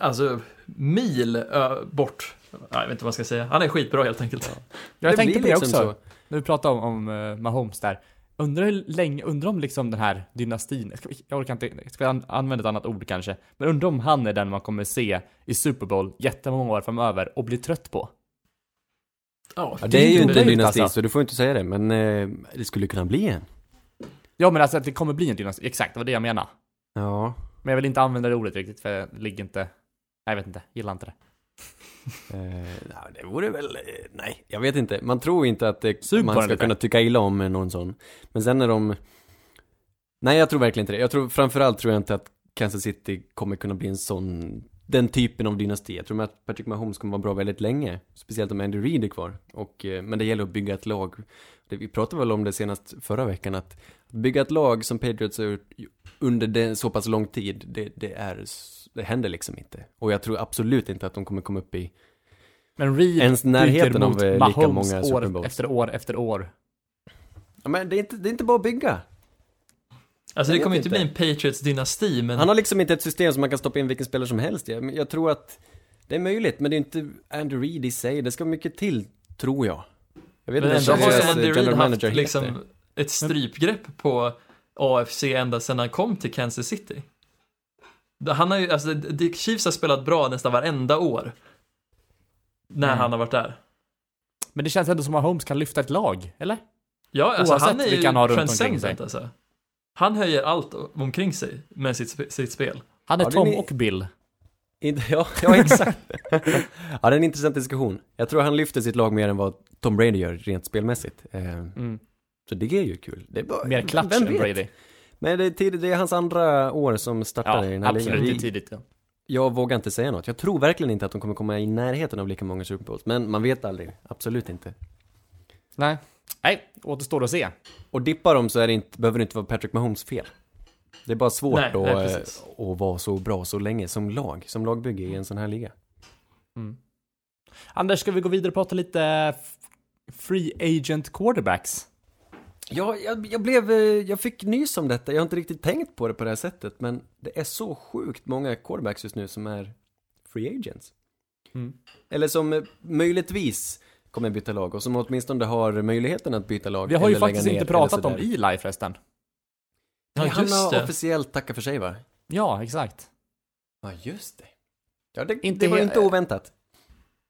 C: alltså mil bort. Ja, Jag vet inte vad man ska säga. Han är skitbra helt enkelt.
B: Jag
D: Det
B: tänkte på det
D: liksom
B: också. När vi pratade om, om uh, Mahomes där. Undrar hur länge, undrar om liksom den här dynastin, jag, ska, jag orkar inte, jag ska an, använda ett annat ord kanske. Men undrar om han är den man kommer se i Super Bowl jättemånga år framöver och bli trött på.
C: Ja,
D: Ja, det är ju inte en dynasti,
B: alltså.
D: så du får inte säga det. Men eh, det skulle kunna bli en.
B: Ja men alltså att det kommer bli en dynasti, exakt det var det jag menade.
D: Ja.
B: Men jag vill inte använda det ordet riktigt för det ligger inte, nej jag vet inte, gillar inte det.
D: Eh, det vore väl, eh, nej, jag vet inte. Man tror inte att det,
B: Sug
D: man
B: den
D: ska
B: lite.
D: kunna tycka illa om någon sån. Men sen när de, nej jag tror verkligen inte det. Jag tror, framförallt tror jag inte att Kansas City kommer kunna bli en sån, den typen av dynasti. Jag tror att Patrick Mahomes kommer vara bra väldigt länge. Speciellt om Andy Reid är kvar. Och, eh, men det gäller att bygga ett lag. Vi pratade väl om det senast förra veckan, att, bygga ett lag som Patriots har gjort under det, så pass lång tid, det, det är, det händer liksom inte. Och jag tror absolut inte att de kommer komma upp i
B: Men Reed
D: Ens närheten av, eh, lika
B: Mahomes
D: många Super
B: år
D: Bowls.
B: efter år efter år.
D: Ja, men det är, inte, det är inte bara att bygga.
C: Alltså
D: Jag
C: det kommer
D: vet
C: inte bli en Patriots-dynasti, men
D: Han har liksom inte ett system som man kan stoppa in vilken spelare som helst. Jag, jag tror att det är möjligt, men det är inte Andrew Reid i sig. Det ska mycket till, tror jag. Jag vet
C: Men
D: inte vad
C: ju
D: deras
C: Reid
D: general
C: haft
D: manager
C: liksom
D: heter.
C: ett strypgrepp på AFC ända sedan han kom till Kansas City. Han har ju, alltså, Dick Chiefs har spelat bra nästan varenda år. När
B: Mm.
C: han har varit där.
B: Men det känns ändå som att Mahomes kan lyfta ett lag, eller?
C: Ja, alltså
B: Oavsett
C: han är ju
B: han har runt omkring
C: transcendent
B: sig.
C: alltså. Han höjer allt omkring sig med sitt, sitt spel.
B: Han är
D: Ja,
B: Tom
D: är ni-
B: och Bill.
D: Ja, ja, exakt. ja, det är en intressant diskussion. Jag tror han lyfter sitt lag mer än vad Tom Brady gör rent spelmässigt. Eh,
B: Mm.
D: så det är ju kul. Det är bara,
B: Mer klatsch än? Brady.
D: Men det är, tid, det är hans andra år som startar i
B: Ja,
D: den här
B: absolut. Det är
D: ligan.
B: tidigt. Ja.
D: Jag vågar inte säga något. Jag tror verkligen inte att de kommer komma i närheten av lika många Super Bowls. Men man vet aldrig. Absolut inte.
B: Nej. Nej, återstår att se.
D: Och dippar de så är det inte, behöver det inte vara Patrick Mahomes fel. Det är bara svårt
C: Nej,
D: att,
C: nej,
D: eh, att vara så bra så länge som lag, som lagbygge i en sån här liga.
B: Mm. Anders, ska vi gå vidare och prata lite free agent quarterbacks?
D: Ja, jag, jag blev, eh, jag fick nys om detta, jag har inte riktigt tänkt på det på det här sättet, men det är så sjukt många quarterbacks just nu som är free agents.
B: Mm.
D: Eller som eh, möjligtvis kommer byta lag och som åtminstone har möjligheten att byta lag.
B: Vi har ju faktiskt inte pratat om. Eli förresten.
C: Ja,
D: han
C: just
D: har
C: det.
D: officiellt tackat för sig va?
B: Ja, exakt.
D: Ja, just det. Ja, det,
B: Inte
D: det var
B: he-
D: inte oväntat.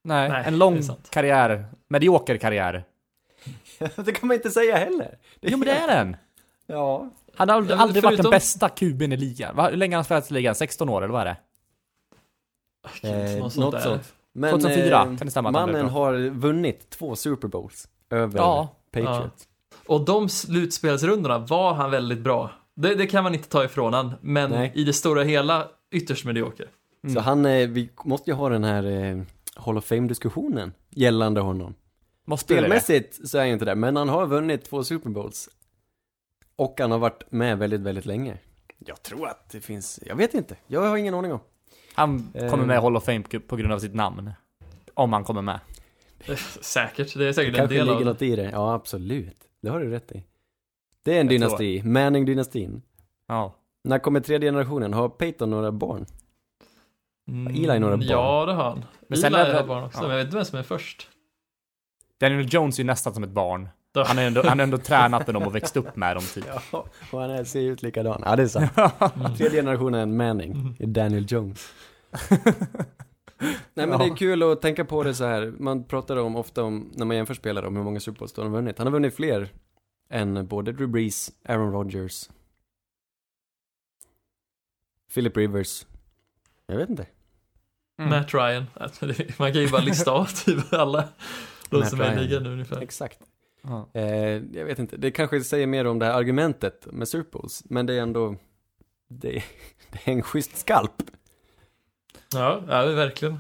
B: Nej,
C: Nej,
B: en lång karriär. Medioker karriär.
D: det kan man inte säga heller.
B: Jo, men det är den.
D: Ja.
B: Han har aldrig,
C: Ja,
B: aldrig varit den bästa kuben i ligan. Hur länge har han spelat i ligan? 16 år, eller vad är det?
D: Eh,
C: Något sånt där.
D: Men
B: 2004,
D: eh,
B: kan det stämma
D: mannen har vunnit två Super Bowls över
B: Ja.
D: Patriots.
C: Och de slutspelsrundorna var han väldigt bra. Det, det kan man inte ta ifrån han, men
D: Nej.
C: i det stora hela ytterst medioker.
B: Mm.
D: Så han, eh, vi måste ju ha den här eh, Hall of Fame-diskussionen gällande honom.
B: Måste det det?
D: Spelmässigt så är han ju inte där, men han har vunnit två Super Bowls. Och han har varit med väldigt, väldigt länge. Jag tror att det finns, jag vet inte, jag har ingen aning om.
B: Han
D: Eh.
B: kommer med i Hall of Fame på grund av sitt namn. Om han kommer med.
C: Säkert, det är säkert en
D: Kanske
C: del
D: ligger
C: av
D: något i det, ja absolut. Det har du rätt i. Det är en
B: Jag
D: dynasti, Manning-dynastin.
B: Ja.
D: När kommer tredje generationen? Har Peyton några barn?
C: Mm,
D: Eli några barn?
C: Ja, det har han.
B: Men
C: Men
B: sen
C: Eli
B: är det-
C: har barn också,
B: ja.
C: men jag vet inte vem som är först.
B: Daniel Jones är ju nästan som ett barn. Han har ändå, han ändå tränat med dem och växt upp med dem typ.
D: Ja, och han är- ser ut likadan. Ja, det är sant. Tredje generationen Manning, är Daniel Jones. Nej men det är kul att tänka på det så här. Man pratar om ofta om, när man jämför spelare, om hur många Super Bowls de har vunnit. Han har vunnit fler än både Drew Brees, Aaron Rodgers, Philip Rivers. Jag vet inte.
B: Mm.
C: Matt Ryan. Alltså, det- Man kan ju bara lista av typ alla de
D: Matt
C: som är i ligan ungefär.
D: Exakt.
B: Ja.
D: Eh, jag vet inte, det kanske säger mer om det här argumentet med Super Bowls, men det är ändå, det, det är en schysst skalp.
C: Ja, ja verkligen.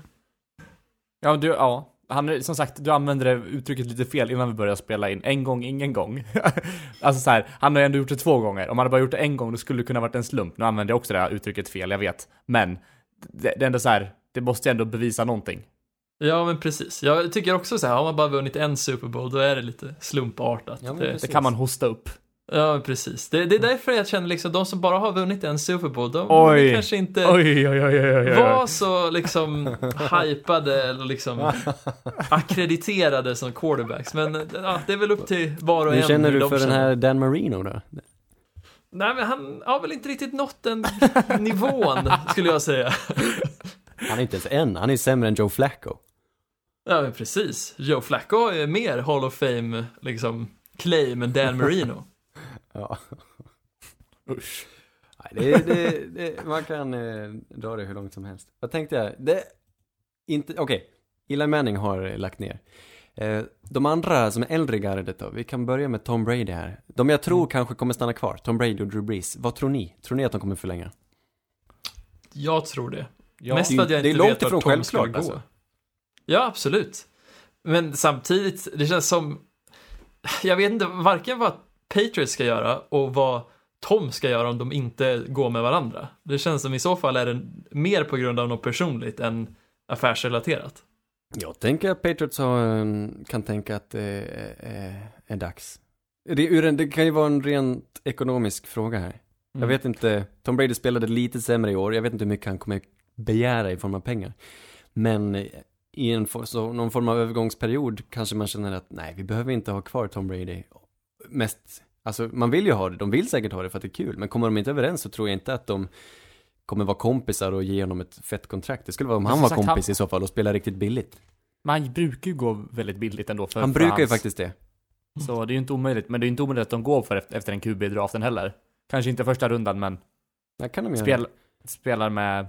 B: Ja, du, ja. Han, är- som sagt, du använde det uttrycket lite fel innan vi började spela in. En gång, ingen gång. alltså så här, han har ju ändå gjort det två gånger. Om han hade bara gjort det en gång, då skulle det kunna varit en slump. Nu använder jag också det här uttrycket fel, jag vet. Men, det, det är ändå så här, det måste ju ändå bevisa någonting.
C: Ja, men precis. Jag tycker också så här, har man bara vunnit en Super Bowl, då är det lite slumpartat.
D: Ja,
C: det,
B: Det kan man hosta upp.
C: ja, men precis. Det, det är därför jag känner liksom, de som bara har vunnit en Super Bowl, de
B: Oj.
C: kanske inte
B: Oj, oj, oj, oj, oj.
C: var så liksom hypade eller liksom akkrediterade som quarterbacks. Men ja, det är väl upp till var och en
D: Hur känner du för den här Dan Marino då?
C: Nej, men han har väl inte riktigt nått den nivån, skulle jag säga.
D: Han är inte ens en, han är sämre än Joe Flacco.
C: Ja, men precis. Joe Flacco har ju mer Hall of Fame, liksom, claim än Dan Marino.
D: Ja.
B: Usch.
D: Nej, det, det, det, man kan eh, dra det hur långt som helst. Vad tänkte jag? Det, inte, okej. Eli Manning har eh, lagt ner. Eh, de andra som är äldre i gardet då, vi kan börja med Tom Brady här. De jag tror kanske kommer stanna kvar, Tom Brady och Drew Brees. Vad tror ni? Tror ni att de kommer förlänga?
C: Jag tror det.
B: Ja,
C: Mest för att jag inte
D: långt
C: vet vart Tom
D: självklart,
C: skulle gå.
D: alltså.
C: Ja, absolut. Men samtidigt, det känns som... Jag vet inte varken vad Patriots ska göra och vad Tom ska göra om de inte går med varandra. Det känns som i så fall är det mer på grund av något personligt än affärsrelaterat.
D: Jag tänker att Patriots har, kan tänka att det är, är dags. Det, är ur en, det kan ju vara en rent ekonomisk fråga här. Jag
C: Mm.
D: vet inte, Tom Brady spelade lite sämre i år, jag vet inte hur mycket han kommer begära i form av pengar. Men i en, for- så, någon form av övergångsperiod kanske man känner att nej, vi behöver inte ha kvar Tom Brady. Mest, alltså man vill ju ha det, de vill säkert ha det för att det är kul, men kommer de inte överens så tror jag inte att de kommer vara kompisar och ge honom ett fett kontrakt. Det skulle vara om
B: Men
D: han var
B: sagt,
D: kompis
B: han-
D: i så fall och spela riktigt billigt.
B: Men han brukar ju gå väldigt billigt ändå för
D: Han brukar ju
B: hans-
D: faktiskt det.
B: Så det är ju inte omöjligt, men det är ju inte omöjligt att de går för efter, en QB i draften heller. Kanske inte första rundan, men
D: Det kan de göra.
B: spel, spelar med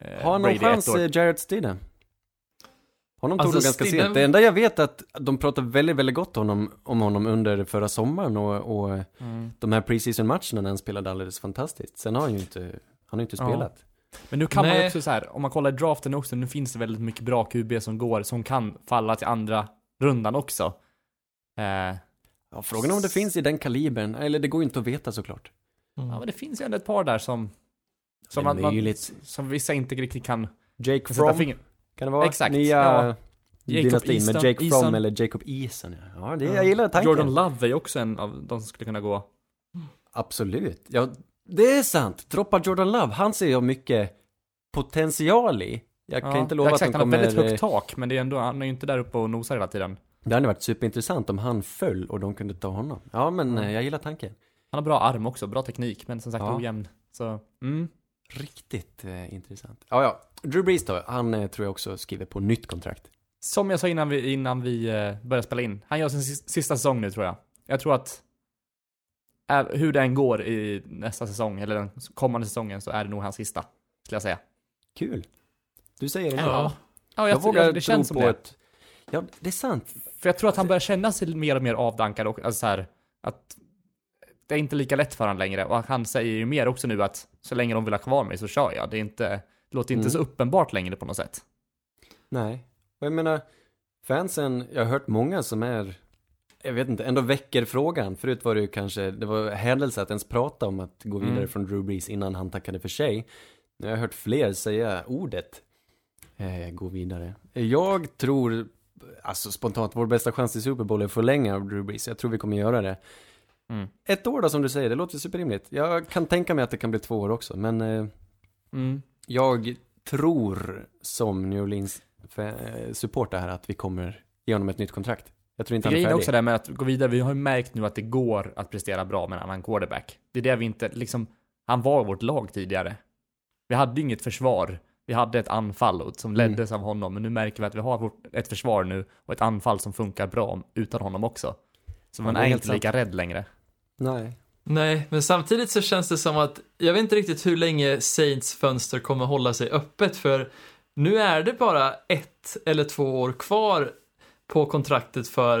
B: eh,
D: Har han någon chans, eh, Jarrett Stidham? Honom tog
C: Alltså,
D: de ganska
C: Stidham-
D: sent. Det enda jag vet är att de pratade väldigt, väldigt gott om honom, om honom under förra sommaren och, och
B: Mm.
D: de här preseason-matcherna när han spelade alldeles fantastiskt. Sen har han ju inte, han har ju inte
B: Ja.
D: spelat.
B: Men nu kan man
C: Nej.
B: också så här, om man kollar draften också, nu finns det väldigt mycket bra QB som går, som kan falla till andra rundan också. Eh,
D: Ja, frågan är om det finns i den kalibern, eller det går ju inte att veta såklart.
C: Mm.
B: ja, men det finns ju ändå ett par där som, som, man, man, som vissa inte riktigt kan
D: Jake
B: sätta
D: Fromm,
B: finger.
D: Kan det vara?
B: Exakt,
D: Nya
B: ja.
D: dynastin med
B: Eason-
D: Jake Fromm
B: Eason.
D: eller Jacob Eason. Ja, ja det, jag gillar tanken.
B: Jordan Love är också en av de som skulle kunna gå.
D: Absolut. Ja, det är sant. Droppa Jordan Love, han ser jag mycket potential i. Jag kan
B: Ja,
D: inte lova
B: exakt,
D: att han
B: han har väldigt
D: kommer...
B: högt tak, men det är ändå, han är ju inte där uppe och nosar hela tiden.
D: Det hade varit superintressant om han föll och de kunde ta honom. Ja, men
B: Mm.
D: jag gillar tanken.
B: Han har bra arm också, bra teknik, men som sagt
D: Ja.
B: ojämn. Så, mm.
D: Riktigt eh, intressant. Ja, ja. Drew Brees då, han eh, tror jag också skriver på nytt kontrakt.
B: Som jag sa innan vi, innan vi eh, började spela in, han gör sin sis- sista säsong nu tror jag. Jag tror att äh, hur det än går i nästa säsong, eller den kommande säsongen, så är det nog hans sista, skulle jag säga.
D: Kul. Du säger det nu.
C: Ja.
B: Ja,
D: Jag,
B: jag,
D: vågar
B: jag, det känns
D: tro
B: som
D: på
B: det.
D: ett... Ja, det är sant.
B: För jag tror att han börjar känna sig mer och mer avdankad och alltså så här, att det är inte lika lätt för honom längre. Och han säger ju mer också nu att så länge de vill ha kvar mig så kör jag. Det är inte, det låter inte
D: Mm.
B: så uppenbart längre på något sätt.
D: Nej. Och jag menar, fansen, jag har hört många som är, jag vet inte, ändå väcker frågan. Förut var det ju kanske, det var händelse att ens prata om att gå vidare
B: Mm.
D: från Drew Brees innan han tackade för sig. Nu har jag hört fler säga ordet, eh, gå vidare. Jag tror, alltså spontant, vår bästa chans till Super Bowl är att förlänga Drew Brees. Jag tror vi kommer göra det.
B: Mm.
D: Ett år då som du säger, det låter superrimligt. Jag kan tänka mig att det kan bli två år också, men eh,
B: Mm.
D: Jag tror som New Orleans supporter här att vi kommer ge honom ett nytt kontrakt. Jag tror inte han är
B: Grejen är
D: färdig.
B: också det med att gå vidare, vi har ju märkt nu att det går att prestera bra med en annan quarterback. Det är det vi inte, liksom, han var vårt lag tidigare. Vi hade inget försvar. Vi hade ett anfall som
D: Mm.
B: leddes av honom, men nu märker vi att vi har ett försvar nu och ett anfall som funkar bra utan honom också. Så man
D: är
B: inte lika rädd längre.
D: Nej.
C: Nej, men samtidigt så känns det som att jag vet inte riktigt hur länge Saints fönster kommer hålla sig öppet för nu är det bara ett eller två år kvar på kontraktet för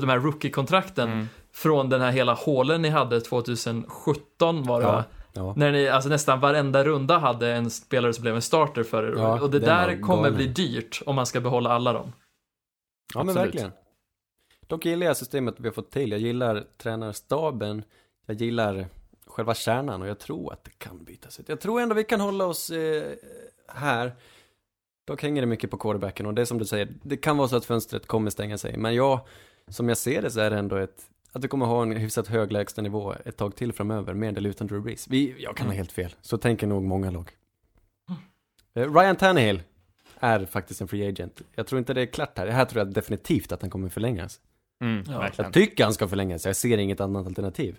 C: de här rookie-kontrakten
B: Mm.
C: från den här hela hålen ni hade 2017 var det
D: Ja.
C: va?
D: Ja.
C: När ni, alltså nästan varenda runda hade en spelare som blev en starter för er.
D: Ja,
C: och det där kommer bli dyrt om man ska behålla alla dem.
D: ja, men
B: Absolut.
D: verkligen. Dock gillar jag systemet vi har fått till. Jag gillar tränarstaben. Jag gillar själva kärnan och jag tror att det kan bytas ut. Jag tror ändå vi kan hålla oss eh, här. Dock hänger det mycket på quarterbacken och det är som du säger, det kan vara så att fönstret kommer stänga sig. Men jag, som jag ser det så är det ändå ett, att vi kommer ha en hyfsat hög lägstanivå ett tag till framöver, med eller utan Drew Brees. Vi, jag kan ha helt fel, så tänker nog många lag. Eh, Ryan Tannehill är faktiskt en free agent. Jag tror inte det är klart här. Här tror jag definitivt att han kommer förlängas.
B: Mm,
C: Ja.
D: Jag tycker han ska förlängas, jag ser inget annat alternativ.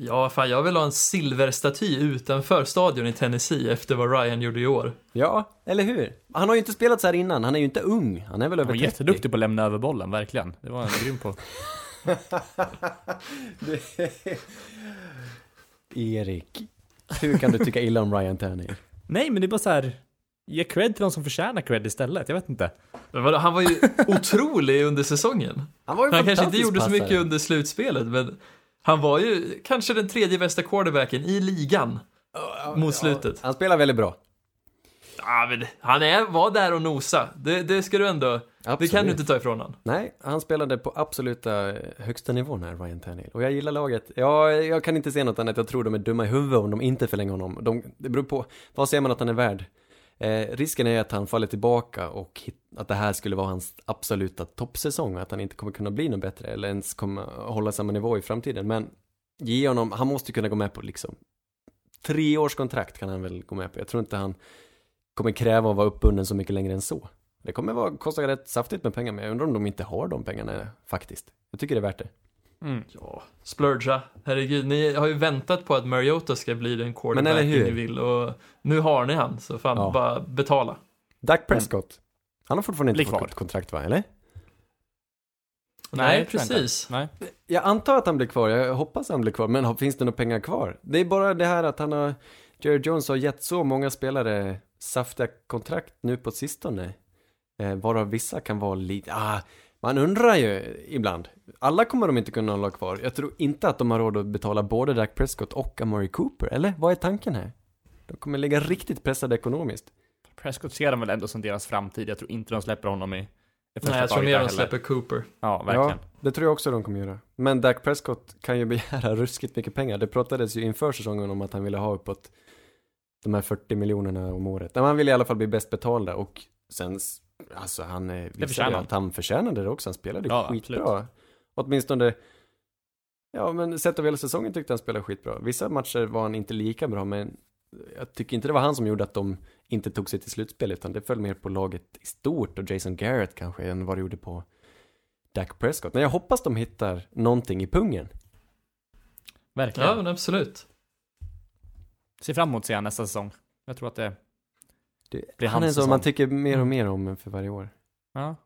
C: Ja, fan jag vill ha en silverstaty utanför stadion i Tennessee efter vad Ryan gjorde i år.
D: Ja, eller hur? Han har ju inte spelat så här innan, han är ju inte ung. Han är väl
B: Han
D: över
B: var
D: 30.
B: jätteduktig på att lämna över bollen, verkligen. Det var en grym på.
D: Erik, hur kan du tycka illa om Ryan Tannehill?
B: Nej, men det är bara så här. Ge cred till de som förtjänar cred istället. Jag vet inte.
C: Han var ju otrolig under säsongen.
D: Han var ju
C: Han kanske inte gjorde så
D: passare.
C: mycket under slutspelet, men han var ju kanske den tredje bästa quarterbacken i ligan mot slutet.
D: Han spelar väldigt bra.
C: Ja, men han är, var där och nosa. Det, det ska du ändå, det
D: Absolut.
C: kan du inte ta ifrån honom.
D: Nej, han spelade på absoluta högsta nivån här, Ryan Tannehill. Och jag gillar laget. Ja, jag kan inte se något annat. Jag tror de är dumma i huvudet om de inte förlänger honom. De, det beror på, vad ser man att han är värd? Eh, risken är att han faller tillbaka och att det här skulle vara hans absoluta toppsäsong och att han inte kommer kunna bli något bättre eller ens kommer hålla samma nivå i framtiden. Men ge honom, han måste kunna gå med på liksom tre års kontrakt kan han väl gå med på. Jag tror inte han kommer kräva att vara uppbunden så mycket längre än så. Det kommer vara, kosta rätt saftigt med pengar men jag undrar om de inte har de pengarna faktiskt. Jag tycker det är värt det.
B: Mm.
C: Ja, splurgea. Herregud, ni har ju väntat på att Mariota ska bli den
D: hur?
C: ni vill och nu har ni han, så fan
D: Ja.
C: bara betala.
D: Dak Prescott. Han har fortfarande inte fått ett kontrakt va, eller?
C: Nej,
B: inte.
C: precis.
B: Nej.
D: Jag antar att han blir kvar, jag hoppas han blir kvar, men finns det några pengar kvar? Det är bara det här att han har, Jerry Jones har gett så många spelare saftiga kontrakt nu på sistone. Eh, varav vissa kan vara lite, ah, man undrar ju ibland. Alla kommer de inte kunna hålla kvar. Jag tror inte att de har råd att betala både Dak Prescott och Amari Cooper, eller? Vad är tanken här? De kommer ligga riktigt pressade ekonomiskt.
B: Prescott ser de väl ändå som deras framtid. Jag tror inte de släpper honom i
C: Nej, jag tror mer de släpper Cooper.
B: Ja, verkligen.
D: Ja, det tror jag också de kommer göra. Men Dak Prescott kan ju begära ruskigt mycket pengar. Det pratades ju inför säsongen om att han ville ha uppåt de här 40 miljonerna om året. Men han ville i alla fall bli bäst betalda och sen, alltså han eh, visade att han förtjänade det också. Han spelade
B: Ja,
D: skitbra. Åtminstone, ja men sett över hela säsongen tyckte han spelade skitbra. Vissa matcher var han inte lika bra, men jag tycker inte det var han som gjorde att de inte tog sig till slutspel, utan det föll mer på laget i stort och Jason Garrett kanske än vad det gjorde på Dak Prescott. Men jag hoppas de hittar någonting i pungen.
B: Verkligen.
C: Ja, men absolut.
B: Ser fram emot att se nästa säsong. Jag tror att det...
D: Det,
B: Blir
D: han är
B: hans
D: som man tycker mer och mer om för varje år.
B: Ja.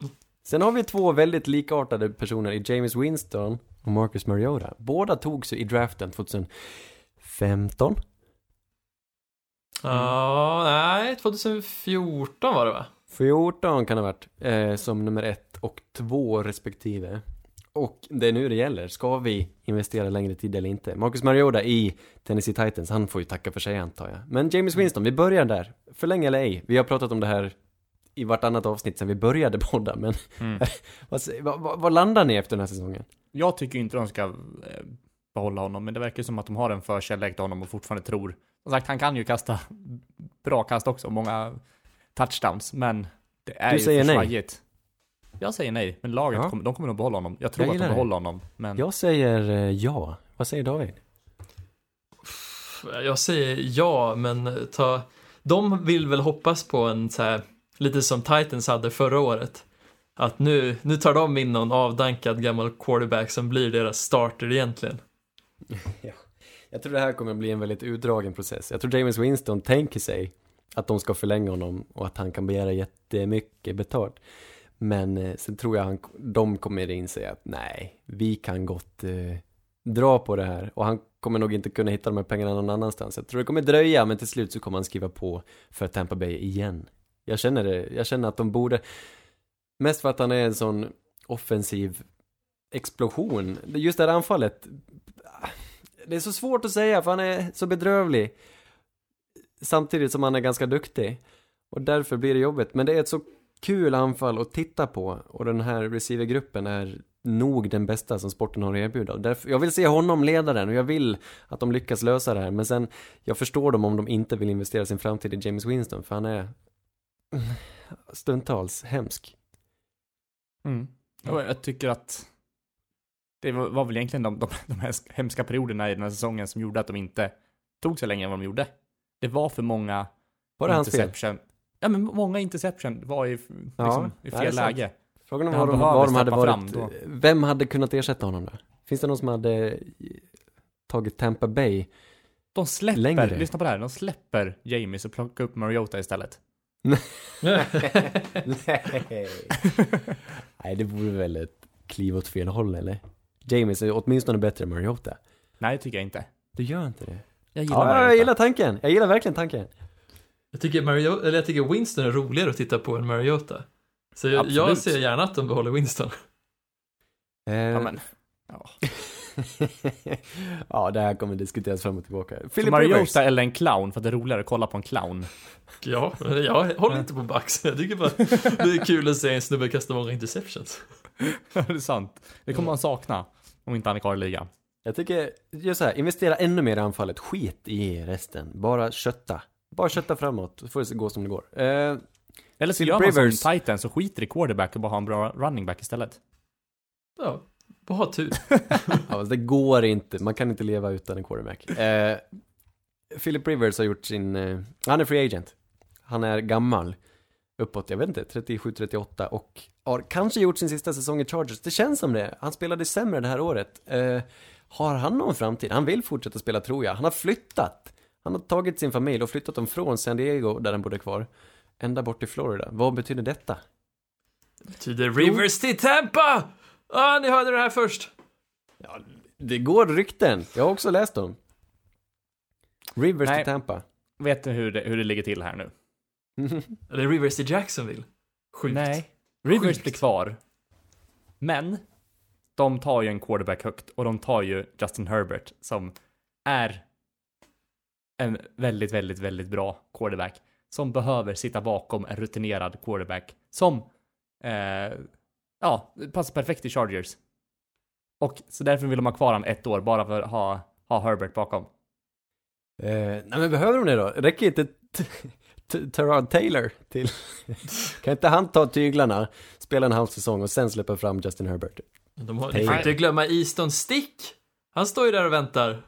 D: Sen har vi två väldigt likartade personer i James Winston och Marcus Mariota. Båda tog sig i draften 2015.
C: Ja, nej, 2014 var det va?
D: 14 kan det ha varit, eh, som nummer ett och två respektive. Och det är nu det gäller. Ska vi investera längre tid eller inte? Marcus Mariota i Tennessee Titans, han får ju tacka för sig antar jag. Men James Winston, vi börjar där. Förlänga eller ej? Vi har pratat om det här i vartannat avsnitt sedan vi började podda, men
B: Mm.
D: vad, vad, vad, vad landar ni efter den här säsongen?
B: Jag tycker inte de ska eh, behålla honom, men det verkar som att de har en förkärlek till honom och fortfarande tror. Som sagt, han kan ju kasta bra kast också, många touchdowns, men det är
D: Du
B: ju
D: säger
B: för
D: nej.
B: Jag säger nej, men laget,
D: Ja.
B: kommer, de kommer nog behålla honom. Jag tror
D: Jag
B: att de
D: det.
B: behåller honom, men
D: Jag säger eh, ja. Vad säger David?
C: Jag säger ja, men ta... De vill väl hoppas på en så här, lite som Titans hade förra året. Att nu, nu tar de in någon avdankad gammal quarterback som blir deras starter egentligen.
D: Jag tror det här kommer att bli en väldigt utdragen process. Jag tror James Winston tänker sig att de ska förlänga honom och att han kan begära jättemycket betalt. Men eh, sen tror jag han, de kommer inse att nej, vi kan gott eh, dra på det här och han kommer nog inte kunna hitta de här pengarna någon annanstans. Jag tror det kommer dröja, men till slut så kommer han skriva på för Tampa Bay igen. Jag känner det, jag känner att de borde, mest för att han är en sån offensiv explosion. Just det här anfallet, det är så svårt att säga för han är så bedrövlig. Samtidigt som han är ganska duktig. Och därför blir det jobbigt. Men det är ett så kul anfall att titta på. Och den här receivergruppen är nog den bästa som sporten har att erbjuda. Därför, jag vill se honom leda den och jag vill att de lyckas lösa det här. Men sen, jag förstår dem om de inte vill investera sin framtid i James Winston. För han är stundtals hemsk.
B: Mm. Och jag tycker att det var, var väl egentligen de, de, de här hemska perioderna i den här säsongen som gjorde att de inte tog så länge än vad de gjorde. Det var för många
D: Var det hans fel?
B: Ja, men många interception var i, liksom,
D: Ja,
B: i
D: är
B: fel läge.
D: Frågan
B: Han
D: var de, var de hade varit,
B: då.
D: vem hade kunnat ersätta honom då? Finns det någon som hade tagit Tampa Bay?
B: De släpper,
D: Längre.
B: lyssna på det här, de släpper James och plockar upp Mariota istället.
D: Nej. Nej, det vore väl ett kliv åt fel håll, eller? James är åtminstone bättre än Mariota.
B: Nej, det tycker jag inte.
D: Du gör inte det?
B: Jag gillar
D: Ja,
B: Mariota.
D: jag gillar tanken. Jag gillar verkligen tanken.
C: Jag tycker, Mario, eller jag tycker Winston är roligare att titta på än Mariota. Så jag, jag ser gärna att de behåller Winston.
D: Eh,
B: Ja, men, ja.
D: ja, det här kommer diskuteras fram och tillbaka. Philip Rivers.
B: Mariota eller en clown, för att det är roligare att kolla på en clown.
C: Ja, jag håller inte på Bucks. Jag tycker bara det är kul att se en snubbe kasta många interceptions.
B: det är sant. Det kommer man sakna. Om inte han är kvar i ligan.
D: Jag tycker, gör så här, investera ännu mer i anfallet. Skit i resten. Bara kötta. Bara kötta framåt, så får det gå som det går. Eh,
B: Eller så
D: Philip
B: gör man
D: Rivers.
B: som Titans och skiter i quarterback och bara har en bra running back istället.
C: Ja, bara ha tur.
D: Ja, fast det går inte. Man kan inte leva utan en quarterback. Eh, Philip Rivers har gjort sin... Eh, han är free agent. Han är gammal. Uppåt, jag vet inte, 37-38 och har kanske gjort sin sista säsong i Chargers. Det känns som det. Han spelade sämre det här året. Eh, har han någon framtid? Han vill fortsätta spela tror jag. Han har flyttat. Han har tagit sin familj och flyttat dem från San Diego, där han bodde kvar, ända bort till Florida. Vad betyder detta?
C: Betyder Rivers till Tampa! Ah, ni hörde det här först.
D: Det går rykten. Jag har också läst dem. Rivers
B: Nej.
D: till Tampa.
B: Vet du hur det, hur det ligger till här nu?
C: Eller Rivers till Jacksonville. Sjukt.
B: Nej. Rivers
C: Sjukt.
B: blir kvar. Men, de tar ju en quarterback högt och de tar ju Justin Herbert som är en väldigt, väldigt, väldigt bra quarterback som behöver sitta bakom en rutinerad quarterback som eh, ja, passar perfekt i Chargers. Och så därför vill de ha kvar han ett år bara för att ha, ha Herbert bakom.
D: Eh, nej men behöver de det då? Räcker inte t- t- Terrell Taylor till? kan inte han ta tyglarna, spela en halv säsong och sen släppa fram Justin Herbert?
C: De har, ni får inte glömma Easton Stick. Han står ju där och väntar.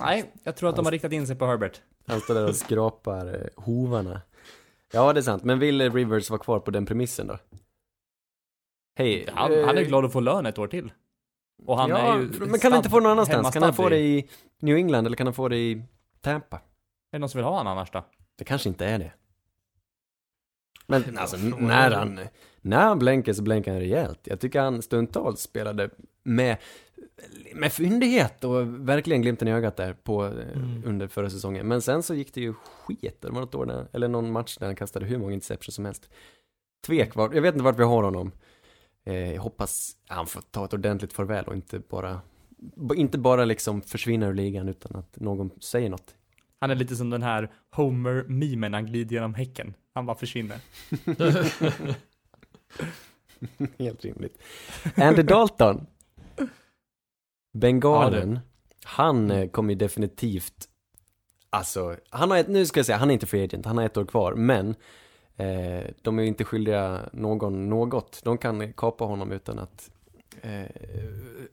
B: Nej, jag tror att de har riktat in sig på Herbert.
D: Han står där och skrapar eh, hovarna. Ja, det är sant. Men vill Rivers vara kvar på den premissen då? Hej.
B: Han,
D: eh,
B: han är glad att få lön ett år till. Och han
D: ja,
B: är ju
D: men kan han inte få någon annanstans? Kan han få det
B: i-
D: i New England eller kan han få det i Tampa?
B: Är det någon som vill ha honom annars då?
D: Det kanske inte är det. Men alltså, när han, när han blänkar så blänkar han rejält. Jag tycker han stundtals spelade med, med fyndighet och verkligen glimten i ögat där på, eh,
C: Mm.
D: under förra säsongen. Men sen så gick det ju skit. Det var något år där, eller någon match där han kastade hur många interceptions som helst. Tvek var, jag vet inte vart vi har honom. Eh, jag hoppas han får ta ett ordentligt farväl och inte bara, inte bara liksom försvinna ur ligan utan att någon säger något.
B: Han är lite som den här Homer-memen han glider genom häcken. Han bara försvinner.
D: Helt rimligt. Andy Dalton. Bengalen. han eh, kommer ju definitivt, alltså, han har ett, nu ska jag säga, han är inte free agent, han har ett år kvar, men eh, de är ju inte skyldiga någon något. De kan kapa honom utan att, eh,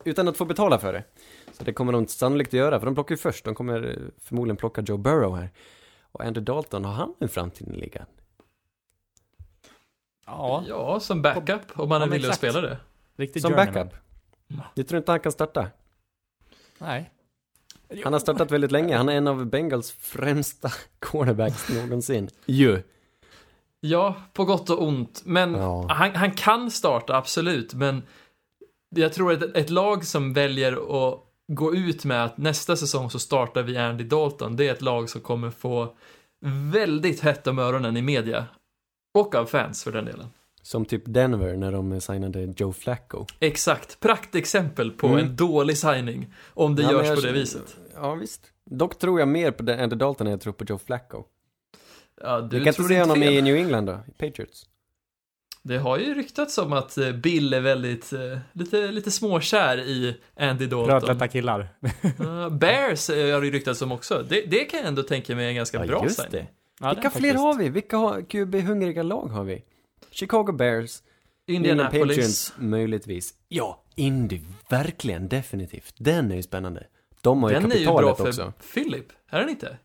D: utan att få betala för det. Så det kommer de sannolikt att göra, för de plockar ju först, de kommer förmodligen plocka Joe Burrow här. Och Andy Dalton, har han en framtid i ligan?
B: Ja,
C: Ja, som backup om man
B: Ja,
C: villig att spela det.
B: riktigt
D: Som
B: journeyman.
D: backup? Du tror inte han kan starta?
B: Nej.
D: Han har startat väldigt länge, han är en av Bengals främsta cornerbacks någonsin. Ju.
C: Ja, på gott och ont. Men
D: Ja.
C: han, han kan starta, absolut. Men jag tror att ett lag som väljer att gå ut med att nästa säsong så startar vi Andy Dalton, det är ett lag som kommer få väldigt hett om öronen i media. Och av fans för den delen.
D: Som typ Denver när de signade Joe Flacco.
C: Exakt, praktexempel på
D: Mm.
C: en dålig signing. Om det
D: Ja,
C: görs
D: jag
C: på det viset.
D: Ja, visst. Dock tror jag mer på Andy Dalton än jag tror på Joe Flacco.
C: Ja,
D: Du kan inte
C: tror
D: se
C: inte
D: honom
C: fel.
D: i New England då, i Patriots.
C: Det har ju ryktats om att eh, Bill är väldigt, eh, lite, lite småkär i Andy Dalton.
B: Rödlätta killar.
C: Bears har det ju ryktats om också. Det, det kan jag ändå tänka mig är en ganska bra
D: just
C: signing.
D: det.
B: Ja,
D: Vilka fler
B: faktiskt-
D: har vi? Vilka QB-hungriga lag har vi? Chicago Bears,
C: Indianapolis.
D: Patriots möjligtvis. Ja, Indy, verkligen, definitivt. Den är ju spännande. De har ju
C: Den är ju bra
D: kapitalet
C: för
D: också.
C: Philip, är den inte?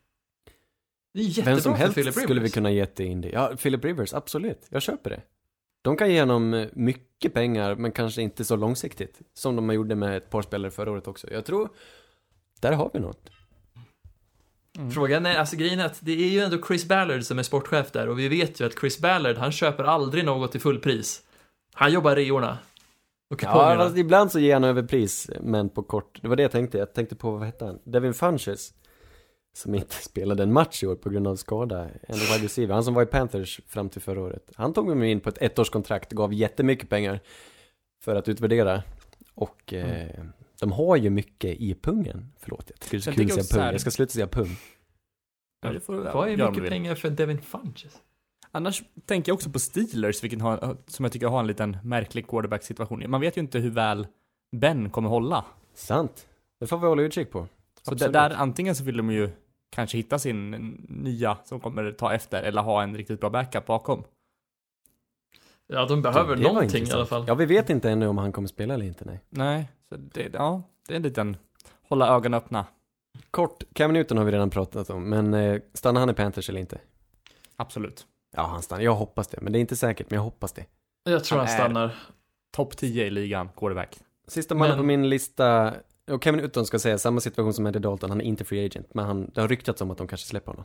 C: Det är jättebra
D: Vem som
C: för
D: helst
C: Philip
D: skulle vi kunna ge till Indy. Ja, Philip Rivers, absolut. Jag köper det. De kan ge honom eh, mycket pengar, men kanske inte så långsiktigt. Som de gjorde med ett par spelare förra året också. Jag tror, där har vi något.
C: Frågan är, alltså grejen är att det är ju ändå Chris Ballard som är sportchef där och vi vet ju att Chris Ballard, han köper aldrig något till fullpris. Han jobbar reorna. Och
D: Ja, fast ibland så ger han överpris, men på kort. Det var det jag tänkte. Jag tänkte på, vad hette han? Devin Funches. Som inte spelade en match i år på grund av skada. En wide receiver. Han som var i Panthers fram till förra året. Han tog mig in på ett ettårskontrakt, gav jättemycket pengar för att utvärdera. Och eh, de har ju mycket i pungen. Förlåt, jag tycker det är så
B: Jag
D: kul att säga
B: så här-
D: pung. Jag ska sluta säga pung.
B: Ja, det får,
C: Vad är
B: du
C: mycket pengar för Devin Funches?
B: Annars tänker jag också på Steelers, vilken har, som jag tycker har en liten märklig quarterback-situation. Man vet ju inte hur väl Ben kommer hålla.
D: Sant. Det får vi hålla utkik på.
B: Så där, där antingen så vill de ju kanske hitta sin nya som kommer ta efter, eller ha en riktigt bra backup bakom.
C: Ja, de behöver
D: Det
C: någonting i alla fall.
D: Ja, vi vet inte ännu om han kommer spela eller inte, nej.
B: Nej, så det, ja, det är en liten hålla ögonen öppna.
D: Kort, Cam Newton har vi redan pratat om, men eh, stannar han i Panthers eller inte?
B: Absolut.
D: Ja, han stannar. Jag hoppas det, men det är inte säkert, men jag hoppas det.
C: Jag tror han,
B: Han
C: stannar.
B: Topp 10 i ligan, quarterback.
D: Sista mannen
C: Men-
D: på min lista, och Cam Newton ska säga samma situation som Eddie Dalton, han är inte free agent, men han, det har ryktats om att de kanske släpper honom.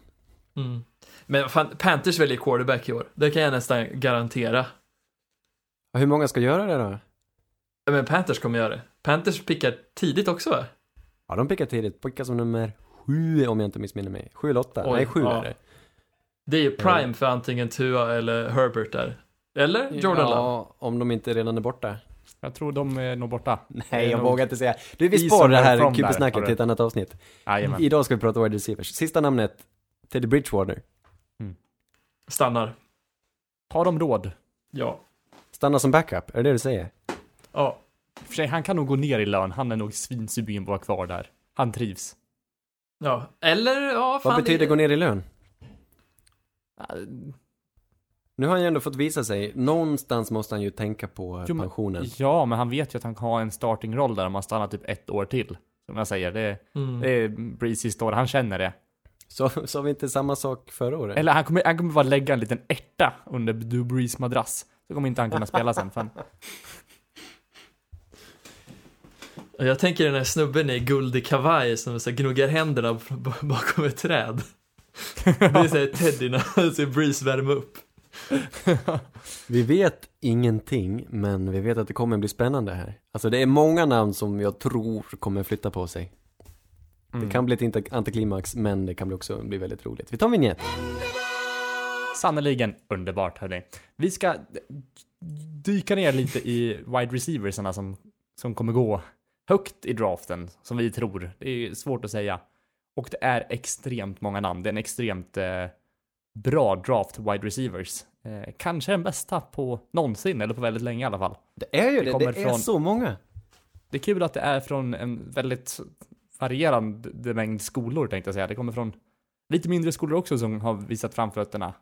C: Mm. Men fan, Panthers väljer quarterback i år. Det kan jag nästan garantera.
D: Hur många ska göra det då?
C: Men Panthers kommer göra det. Panthers pickar tidigt också va?
D: Ja, de pickar tidigt, pickar som nummer sju om jag inte missminner mig. Sju eller åtta?
C: Oj,
D: Nej, sju
C: ja.
D: är det.
C: Det är ju prime för antingen Tua eller Herbert där. Eller Jordan Love.
D: Ja, om de inte redan är borta.
B: Jag tror de är nog borta.
D: Nej, jag
B: nog-
D: vågar inte säga. Du, vi sparar det här
B: du.
D: till ett annat avsnitt.
B: Jajamän.
D: Idag ska vi prata wide receivers. Sista namnet, Teddy Bridgewater.
C: Stannar.
B: Har de råd?
C: Ja.
D: Stanna som backup, är det det du säger?
C: Ja.
B: För sig, han kan nog gå ner i lön. Han är nog svinsugen på att vara kvar där. Han trivs.
C: Ja. Eller, ja, fan.
D: Vad betyder gå ner i lön? Nu har han ju ändå fått visa sig. Någonstans måste han ju tänka på
B: Jo, men-
D: pensionen.
B: Ja, men han vet ju att han kan ha en starting-roll där om han stannar typ ett år till. Som jag säger, det,
C: Mm.
B: det är Breeze sista år. Han känner det.
D: Så sa vi inte samma sak förra året?
B: Eller han kommer, han kommer bara lägga en liten ärta under Drew Brees madrass. Så kommer inte han kunna spela sen. Fan.
C: Jag tänker den här snubben i guldig kavaj som så gnuggar händerna bakom ett träd. Det är såhär Teddy när ser Breeze värma upp.
D: Vi vet ingenting, men vi vet att det kommer bli spännande här. Alltså det är många namn som jag tror kommer flytta på sig.
B: Mm.
D: Det kan bli ett inte- antiklimax, men det kan också bli väldigt roligt. Vi tar en vignett.
B: Sannerligen underbart hörni. Vi ska dyka ner lite i wide receiversarna som, som kommer gå högt i draften, som vi tror. Det är svårt att säga. Och det är extremt många namn. Det är en extremt eh, bra draft wide receivers. Eh, kanske den bästa på någonsin, eller på väldigt länge i alla fall.
D: Det är ju
B: Det
D: det, det,
B: kommer
D: är
B: från-
D: så många.
B: Det är kul att det är från en väldigt varierande mängd skolor tänkte jag säga. Det kommer från lite mindre skolor också som har visat framfötterna.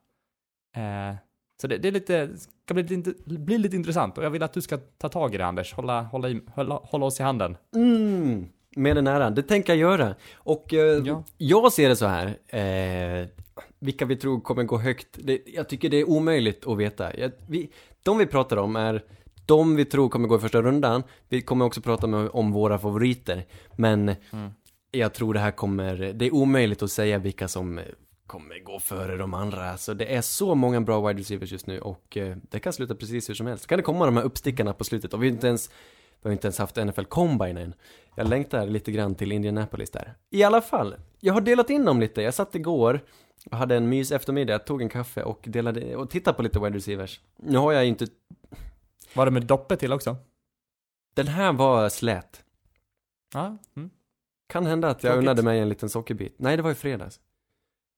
B: Eh, så det, det är lite, ska bli lite, bli lite intressant och jag vill att du ska ta tag i det Anders. Hålla, hålla, i, hålla, hålla oss i handen.
D: Mm, med den äran. Det tänker jag göra. Och eh,
B: Ja.
D: jag ser det så här. Eh, vilka vi tror kommer gå högt. Det, jag tycker det är omöjligt att veta. Jag, vi, de vi pratar om är de vi tror kommer gå i första rundan. Vi kommer också prata med, om våra favoriter. Men
B: Mm.
D: jag tror det här kommer, det är omöjligt att säga vilka som kommer gå före de andra. Så det är så många bra wide receivers just nu och eh, det kan sluta precis hur som helst. Kan det komma de här uppstickarna på slutet och vi har inte ens, vi har inte ens haft NFL Combine än. Jag längtar lite grann till Indianapolis där. I alla fall, jag har delat in dem lite. Jag satt igår och hade en mys eftermiddag, tog en kaffe och delade, och tittade på lite wide receivers. Nu har jag inte,
B: Var det med doppet till också?
D: den här var slät.
B: Ja. Mm.
D: Kan hända att jag
B: Tråkigt.
D: unnade mig en liten sockerbit. Nej, det var i fredags.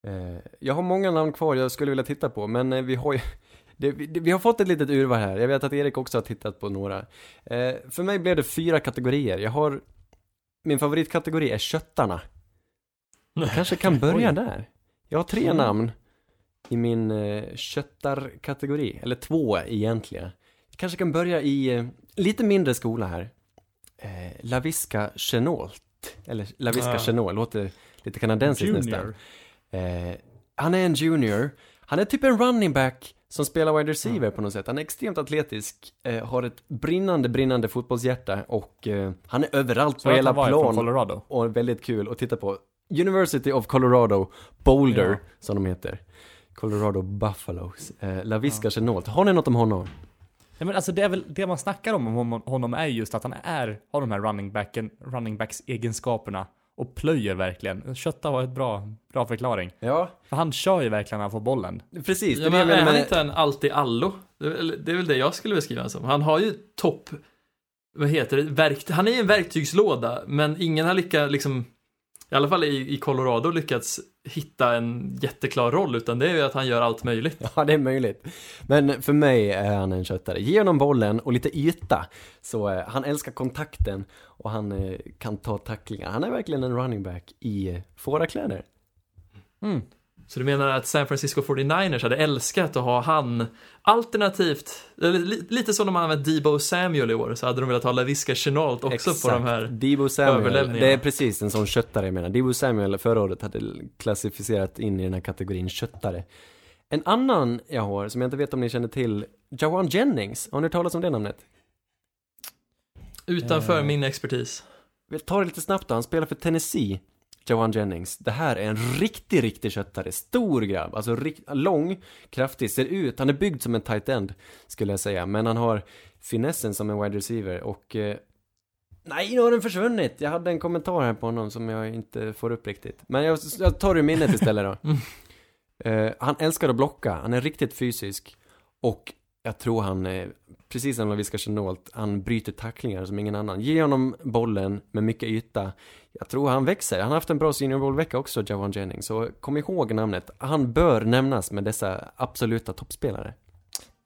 D: Eh, jag har många namn kvar jag skulle vilja titta på, men eh, vi har ju det, vi, det, vi har fått ett litet urval här. Jag vet att Erik också har tittat på några. Eh, för mig blev det fyra kategorier. Jag har Min favoritkategori är köttarna. Jag kanske kan börja där. Jag har tre
B: Mm.
D: namn i min eh, köttarkategori, eller två egentligen. Jag kanske kan börja i eh, lite mindre skola här. Eh, Laviska Chenault. Eller Laviska
C: Ah.
D: Chenault, låter lite kanadensiskt nästan. Eh, han är en junior. Han är typ en running back som spelar wide receiver
B: Mm.
D: på något sätt. Han är extremt atletisk, eh, har ett brinnande, brinnande fotbollshjärta och eh, han är överallt
B: Så
D: på hela plan och väldigt kul att titta på. University of Colorado, Boulder,
B: Ja.
D: som de heter. Colorado Buffaloes. Eh, Laviska Chenault. Har ni något om honom?
B: Ja, men alltså det är väl det man snackar om om honom- honom är just att han är, har de här running, backen, running backs egenskaperna och plöjer verkligen. Kötta var ett bra, bra förklaring.
D: Ja,
B: För han kör ju verkligen när han får bollen.
D: precis. Det
C: Ja,
D: är det jag
C: men är han inte en allt-i-allo? Det, är väl- det är väl det jag skulle beskriva honom som. Han har ju topp, vad heter det, verkt, han är ju en verktygslåda, men ingen har lyckats, liksom, i alla fall i, i Colorado, lyckats hitta en jätteklar roll, utan det är ju att han gör allt möjligt.
D: Ja, det är möjligt. Men för mig är han en köttare. Ge honom bollen och lite yta. Så eh, han älskar kontakten och han eh, kan ta tacklingar. Han är verkligen en running back i eh, fårakläder.
B: Mm.
C: Så du menar att San Francisco 49ers hade älskat att ha han alternativt, eller li, lite som de har använt Debo Samuel i år, så hade de velat ha LaVisca Chenault också på de här.
D: Debo Samuel. Det är precis en sån köttare jag menar. Debo Samuel förra året hade klassificerat in i den här kategorin köttare. En annan jag har, som jag inte vet om ni känner till, Jawan Jennings. Har ni hört talas om det namnet?
C: Utanför
B: Eh.
C: min expertis.
D: Vi tar det lite snabbt då, han spelar för Tennessee, Jawan Jennings. Det här är en riktig, riktig köttare. Stor grabb, alltså rikt, lång, kraftig, ser ut, han är byggd som en tight end, skulle jag säga. Men han har finessen som en wide receiver och... Eh, nej, nu har den försvunnit! Jag hade en kommentar här på honom som jag inte får upp riktigt. Men jag, jag tar ur minnet istället då.
C: Mm.
D: Eh, han älskar att blocka, han är riktigt fysisk. Och jag tror han, eh, precis som Laviska Chenault, han bryter tacklingar som ingen annan. Ge honom bollen med mycket yta. Jag tror han växer. Han har haft en bra senior bowl-vecka också, Jawan Jennings. Så kom ihåg namnet. Han bör nämnas med dessa absoluta toppspelare.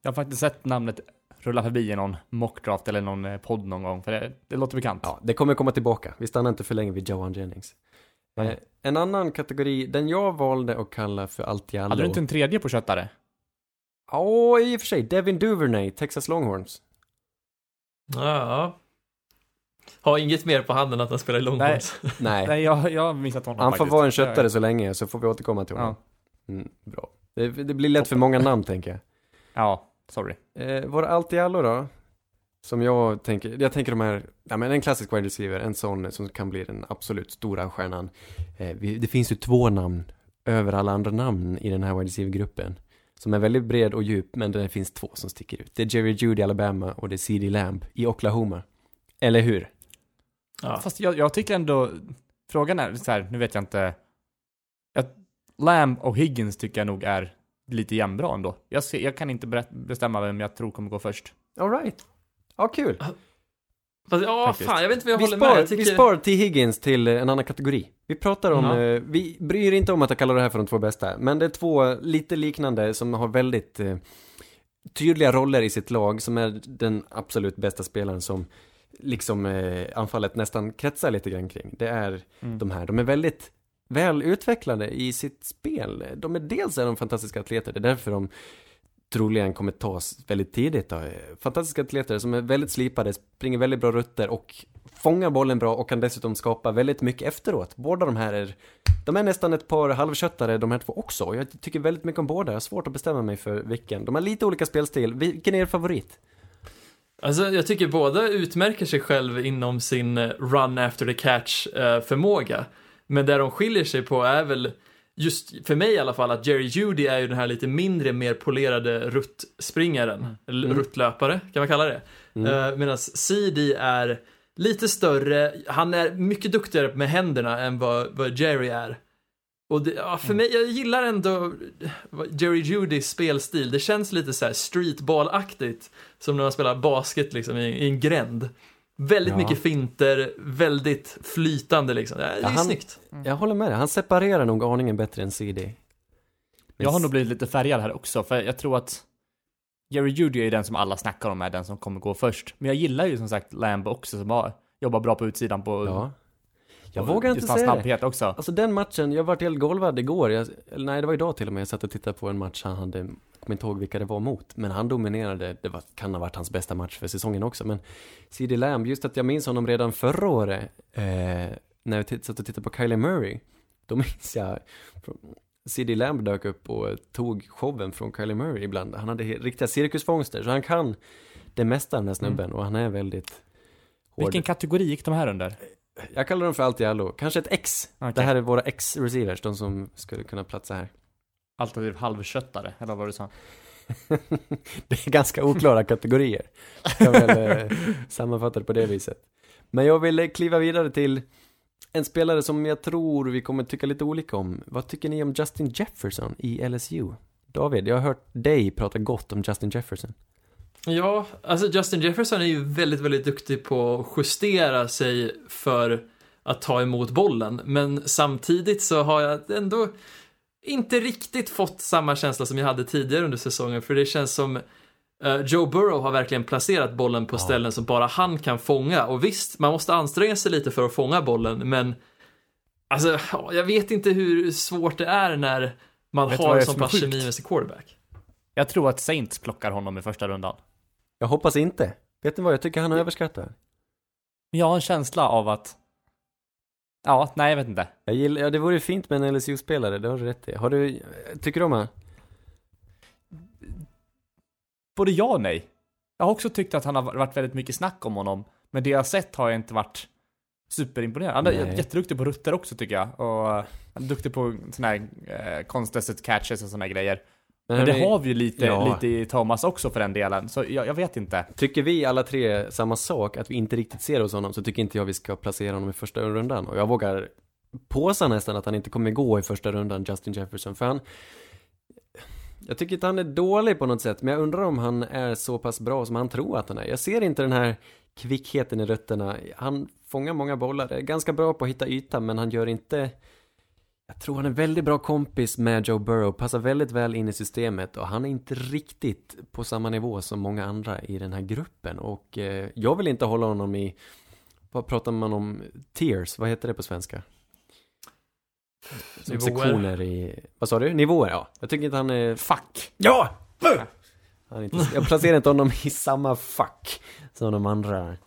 B: Jag har faktiskt sett namnet rulla förbi i någon mockdraft eller någon eh, podd någon gång, för det, det låter bekant.
D: Ja, det kommer komma tillbaka. Vi stannar inte för länge vid Jawan Jennings. Eh,
B: Nej.
D: en annan kategori, den jag valde att kalla för allt i allo.
B: Hade du inte en tredje på köttare?
D: Ja, i och för sig. Devin Duvernay, Texas Longhorns.
C: Ja. Har inget mer på handen att han spelar i Longhorns.
D: Nej,
B: Nej, jag, jag har missat honom
D: han får
B: faktiskt.
D: vara en köttare så länge så får vi återkomma till honom.
B: Ja,
D: Mm, bra. Det, det blir lätt för många namn tänker jag.
B: ja sorry.
D: Eh, vår allt i allo då? Som jag tänker, jag tänker de här, ja men en klassisk wide receiver, en sån som kan bli den absolut stora stjärnan. Eh, vi, det finns ju två namn över alla andra namn i den här wide receiver-gruppen. Som är väldigt bred och djup, men det finns två som sticker ut. Det är Jerry Judy i Alabama och det är CD Lamb i Oklahoma. Eller hur?
C: Ja.
B: Fast jag, jag tycker ändå, frågan är så här, nu vet jag inte. Jag, Lamb och Higgins tycker jag nog är lite jämnbra ändå. Jag, ser, jag kan inte berätt, bestämma vem jag tror kommer gå först.
D: Alright. Ja, kul.
C: Fast, ja,
B: Faktiskt.
C: fan, jag vet inte vad jag
D: Vi
C: håller med.
D: spar,
C: Jag tycker...
D: vi spar till Higgins till en annan kategori. Vi pratar om,
C: Ja.
D: eh, vi bryr inte om att jag kallar det här för de två bästa, men det är två lite liknande som har väldigt eh, tydliga roller i sitt lag, som är den absolut bästa spelaren som liksom eh, anfallet nästan kretsar lite grann kring. Det är
B: Mm.
D: de här, de är väldigt väl utvecklade i sitt spel. De är dels är de fantastiska atleter, det är därför de troligen kommer tas väldigt tidigt då. Fantastiska atleter som är väldigt slipade, springer väldigt bra rutter och fångar bollen bra och kan dessutom skapa väldigt mycket efteråt. Båda de här är, de är nästan ett par halvköttare de här två också. Och Jag tycker väldigt mycket om båda, jag har svårt att bestämma mig för vilken. De har lite olika spelstil, vilken är er favorit?
C: Alltså, jag tycker båda utmärker sig själv inom sin run after the catch eh, förmåga. Men där de skiljer sig på är väl, just för mig i alla fall, att Jerry Judy är ju den här lite mindre, mer polerade ruttspringaren, eller
D: Mm.
C: ruttlöpare, kan man kalla det.
D: Mm.
C: Eh, Medan CD är lite större, han är mycket duktigare med händerna än vad, vad Jerry är. Och det, ja, för mig, jag gillar ändå Jerry Judys spelstil. Det känns lite så här streetball-aktigt. Som när man spelar basket liksom i, i en gränd. Väldigt
D: Ja.
C: mycket finter, väldigt flytande liksom. Det är, det
D: Ja, han-
C: snyggt.
D: Jag håller med dig, han separerar nog aningen bättre än CD. Men
B: Jag har nog blivit lite färgad här också, för jag tror att Jerry Judy är den som alla snackar om är den som kommer gå först. Men jag gillar ju som sagt Lamb också, som har, jobbar bra på utsidan på...
D: Ja. Jag
B: på
D: vågar inte säga det.
B: snabbhet också.
D: Alltså den matchen, jag vart helt golvad igår, jag, eller nej det var idag till och med, jag satt och tittade på en match han hade, kommer inte ihåg vilka det var mot, men han dominerade, det var, kan ha varit hans bästa match för säsongen också, men CD Lamb, just att jag minns honom redan förra året, eh, när jag satt och tittade på Kylie Murray, då minns jag, CD Lamb dök upp och tog showen från Kylie Murray ibland, han hade riktiga cirkusfångster, så han kan det mesta den här snubben, och han är väldigt hård.
B: Vilken kategori gick de här under?
D: Jag kallar dem för allt i allo, kanske ett X.
B: Okej.
D: Det här är våra X-receivers, de som skulle kunna platsa här.
B: Alternativ halvköttare, eller vad du sa?
D: det är ganska oklara kategorier. Jag kan väl eh, sammanfatta det på det viset. Men jag vill eh, kliva vidare till en spelare som jag tror vi kommer tycka lite olika om. Vad tycker ni om Justin Jefferson i LSU? David, jag har hört dig prata gott om Justin Jefferson.
C: Ja, alltså Justin Jefferson är ju väldigt, väldigt duktig på att justera sig för att ta emot bollen. Men samtidigt så har jag ändå inte riktigt fått samma känsla som jag hade tidigare under säsongen. För det känns som eh, Joe Burrow har verkligen placerat bollen på
D: Ja.
C: ställen som bara han kan fånga. Och visst, man måste anstränga sig lite för att fånga bollen, men alltså, ja, jag vet inte hur svårt det är när man
B: Vet
C: har
B: det är
C: så
B: som är
C: pass kemi med sin quarterback.
B: Jag tror att Saints plockar honom i första rundan.
D: Jag hoppas inte. Vet ni vad, jag tycker han är överskattad.
B: Men jag har en känsla av att... Ja, nej jag vet inte.
D: Jag gillar, ja det vore fint med en LSU-spelare, det har du rätt i. Har du, tycker du om han?
B: Både ja och nej. Jag har också tyckt att han har varit väldigt mycket snack om honom. Men det jag har sett har jag inte varit superimponerad. Han är
D: Nej.
B: jätteduktig på rutter också tycker jag. Och han är duktig på såna här eh, catches och här grejer. Men det
D: hörni,
B: har vi ju lite,
D: ja.
B: lite i Thomas också för den delen. Så jag, jag vet inte.
D: Tycker vi alla tre samma sak, att vi inte riktigt ser hos honom, så tycker inte jag vi ska placera honom i första rundan. Och jag vågar påsa nästan att han inte kommer gå i första rundan, Justin Jefferson. För han, Jag tycker inte han är dålig på något sätt, men jag undrar om han är så pass bra som han tror att han är. Jag ser inte den här kvickheten i rötterna. Han fångar många bollar, är ganska bra på att hitta yta, men han gör inte... Jag tror han är väldigt bra kompis med Joe Burrow, passar väldigt väl in i systemet och han är inte riktigt på samma nivå som många andra i den här gruppen och eh, jag vill inte hålla honom i, vad pratar man om, tiers, vad heter det på svenska? Som
C: Nivåer.
D: sektioner i, vad sa du? Nivåer, ja. Jag tycker inte han är
B: Fuck!
D: Ja! Han är inte, jag placerar inte honom i samma fack som de andra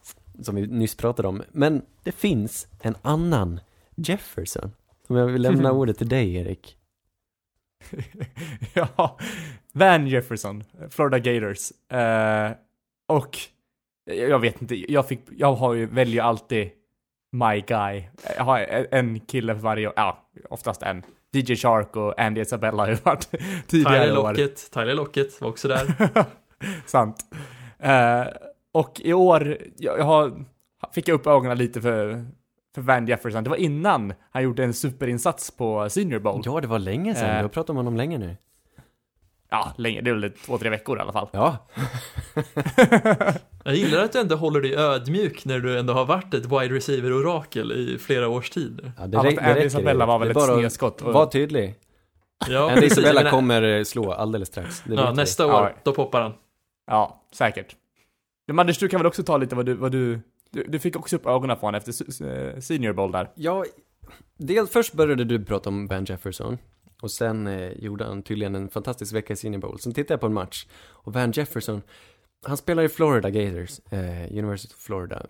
D: som vi nyss pratade om. Men det finns en annan Jefferson. Om jag vill lämna ordet till dig, Erik.
B: ja, Van Jefferson, Florida Gators. Eh, och jag vet inte, jag, fick, jag har ju, väljer alltid my guy. Jag har en kille för varje, ja, oftast en. DJ Shark och Andy Isabella har ju varit tidigare
C: Tyler
B: år.
C: Lockett, Tyler Lockett var också där.
B: Sant. Eh, och i år, jag, jag har, fick jag upp ögonen lite för, för Van Jefferson. Det var innan han gjorde en superinsats på Senior Bowl.
D: Ja, det var länge sedan.
B: Eh.
D: Du har pratat om honom länge nu.
B: Ja, länge, det är väl två, tre veckor i alla fall.
D: Ja.
C: Jag gillar att du ändå håller dig ödmjuk när du ändå har varit ett wide receiver-orakel i flera års tid.
D: ja det,
B: Ja,
D: det räcker.
B: Isabella var väl
D: Det
B: ett snedskott. och-
D: Var tydlig.
C: Ja,
D: Andy. Isabella
C: menar-
D: kommer eh, slå alldeles strax. Det
C: Ja,
D: vet vi.
C: nästa år,
B: Ja.
C: då poppar han.
B: Ja, säkert. Men Anders, du kan väl också ta lite vad du, vad du, du, du fick också upp ögonen på honom efter eh, Senior Bowl där.
D: Ja, dels först började du prata om Van Jefferson. Och sen eh, gjorde han tydligen en fantastisk vecka i Senior Bowl. Sen tittade jag på en match. Och Van Jefferson, han spelar i Florida Gators, eh, University of Florida.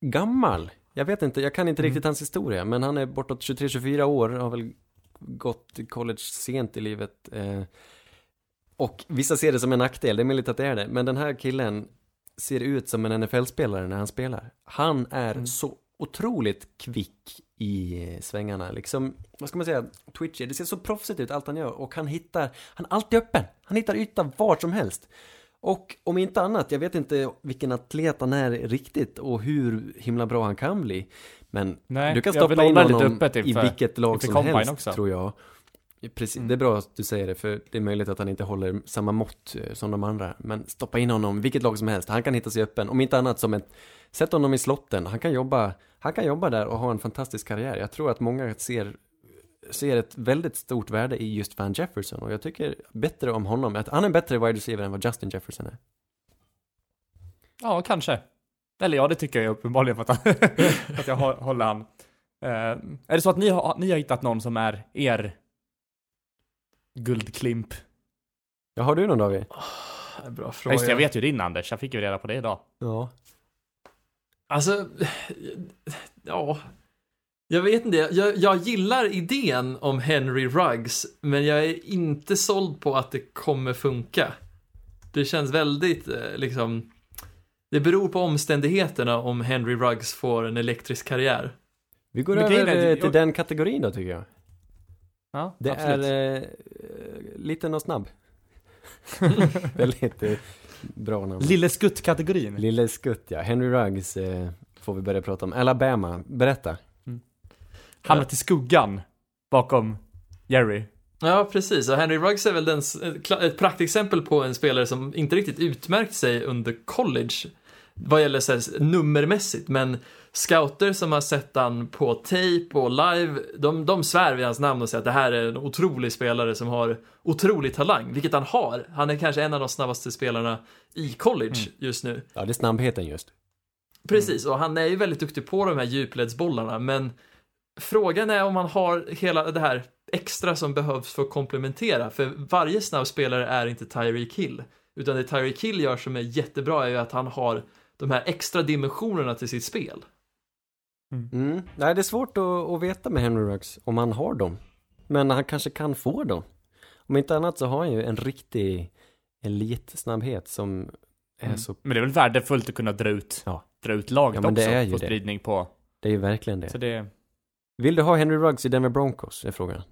D: Gammal. Jag vet inte, jag kan inte
B: Mm.
D: riktigt hans historia. Men han är bortåt 23-24 år, har väl gått i college sent i livet. Eh, och vissa ser det som en nackdel, det är möjligt att det är det. Men den här killen ser ut som en NFL-spelare när han spelar. Han är
B: Mm.
D: så otroligt kvick i svängarna, liksom, vad ska man säga, twitchy, det ser så proffsigt ut allt han gör och han hittar, han är alltid öppen, han hittar yta var som helst. Och om inte annat, jag vet inte vilken atlet han är riktigt och hur himla bra han kan bli. Men
B: Nej,
D: du kan stoppa in
B: bollar lite
D: honom
B: öppet
D: i
B: inför-
D: vilket lag som helst,
B: också.
D: tror jag. Precis,
B: Mm.
D: det är bra att du säger det, för det är möjligt att han inte håller samma mått eh, som de andra. Men stoppa in honom, vilket lag som helst, han kan hitta sig öppen. Om inte annat som ett, sätt honom i slotten, han kan jobba, han kan jobba där och ha en fantastisk karriär. Jag tror att många ser, ser ett väldigt stort värde i just Van Jefferson och jag tycker bättre om honom. Att han är en bättre wide receiver än vad Justin Jefferson är.
B: Ja, kanske. Eller ja, det tycker jag uppenbarligen för att, att jag hå- håller han. Eh, är det så att ni har, ni har hittat någon som är er guldklimp?
D: Ja, har du någon David?
C: Bra
B: Ja,
C: fråga.
B: just jag vet ju din Anders, jag fick ju reda på det idag.
D: Ja.
C: Alltså, ja. Jag vet inte, jag, jag gillar idén om Henry Ruggs, men jag är inte såld på att det kommer funka. Det känns väldigt, eh, liksom, det beror på omständigheterna om Henry Ruggs får en elektrisk karriär.
D: Vi går
B: Men
D: över eh, till den kategorin då tycker jag.
B: Ja,
D: Det
B: absolut.
D: är eh, liten och snabb. Väldigt eh, bra namn.
B: Lille Skutt-kategorin.
D: Lille Skutt ja. Henry Ruggs eh, får vi börja prata om. Alabama, berätta.
B: Hamnat i skuggan bakom Jerry.
C: Ja, precis. Och Henry Ruggs är väl den, ett praktexempel på en spelare som inte riktigt utmärkt sig under college vad gäller så här, nummermässigt, men scouter som har sett han på tape och live, de, de svär vid hans namn och säger att det här är en otrolig spelare som har otrolig talang, vilket han har. Han är kanske en av de snabbaste spelarna i college just nu.
D: Ja, det är snabbheten just.
C: Precis, och han är ju väldigt duktig på de här djupledsbollarna, men frågan är om han har hela det här extra som behövs för att komplementera, för varje snabb spelare är inte Tyreek Hill, utan det Tyreek Hill gör som är jättebra är ju att han har de här extra dimensionerna till sitt spel.
D: Mm. Nej, det är svårt att, att veta med Henry Ruggs om han har dem. Men han kanske kan få dem. Om inte annat så har han ju en riktig elitsnabbhet som är
B: Mm.
D: så,
B: Men det är väl värdefullt att kunna dra ut,
D: Ja.
B: dra ut laget
D: Ja, men det
B: också.
D: är ju det.
B: på.
D: det är ju verkligen det.
B: Så det,
D: Vill du ha Henry Ruggs i Denver Broncos? Är frågan.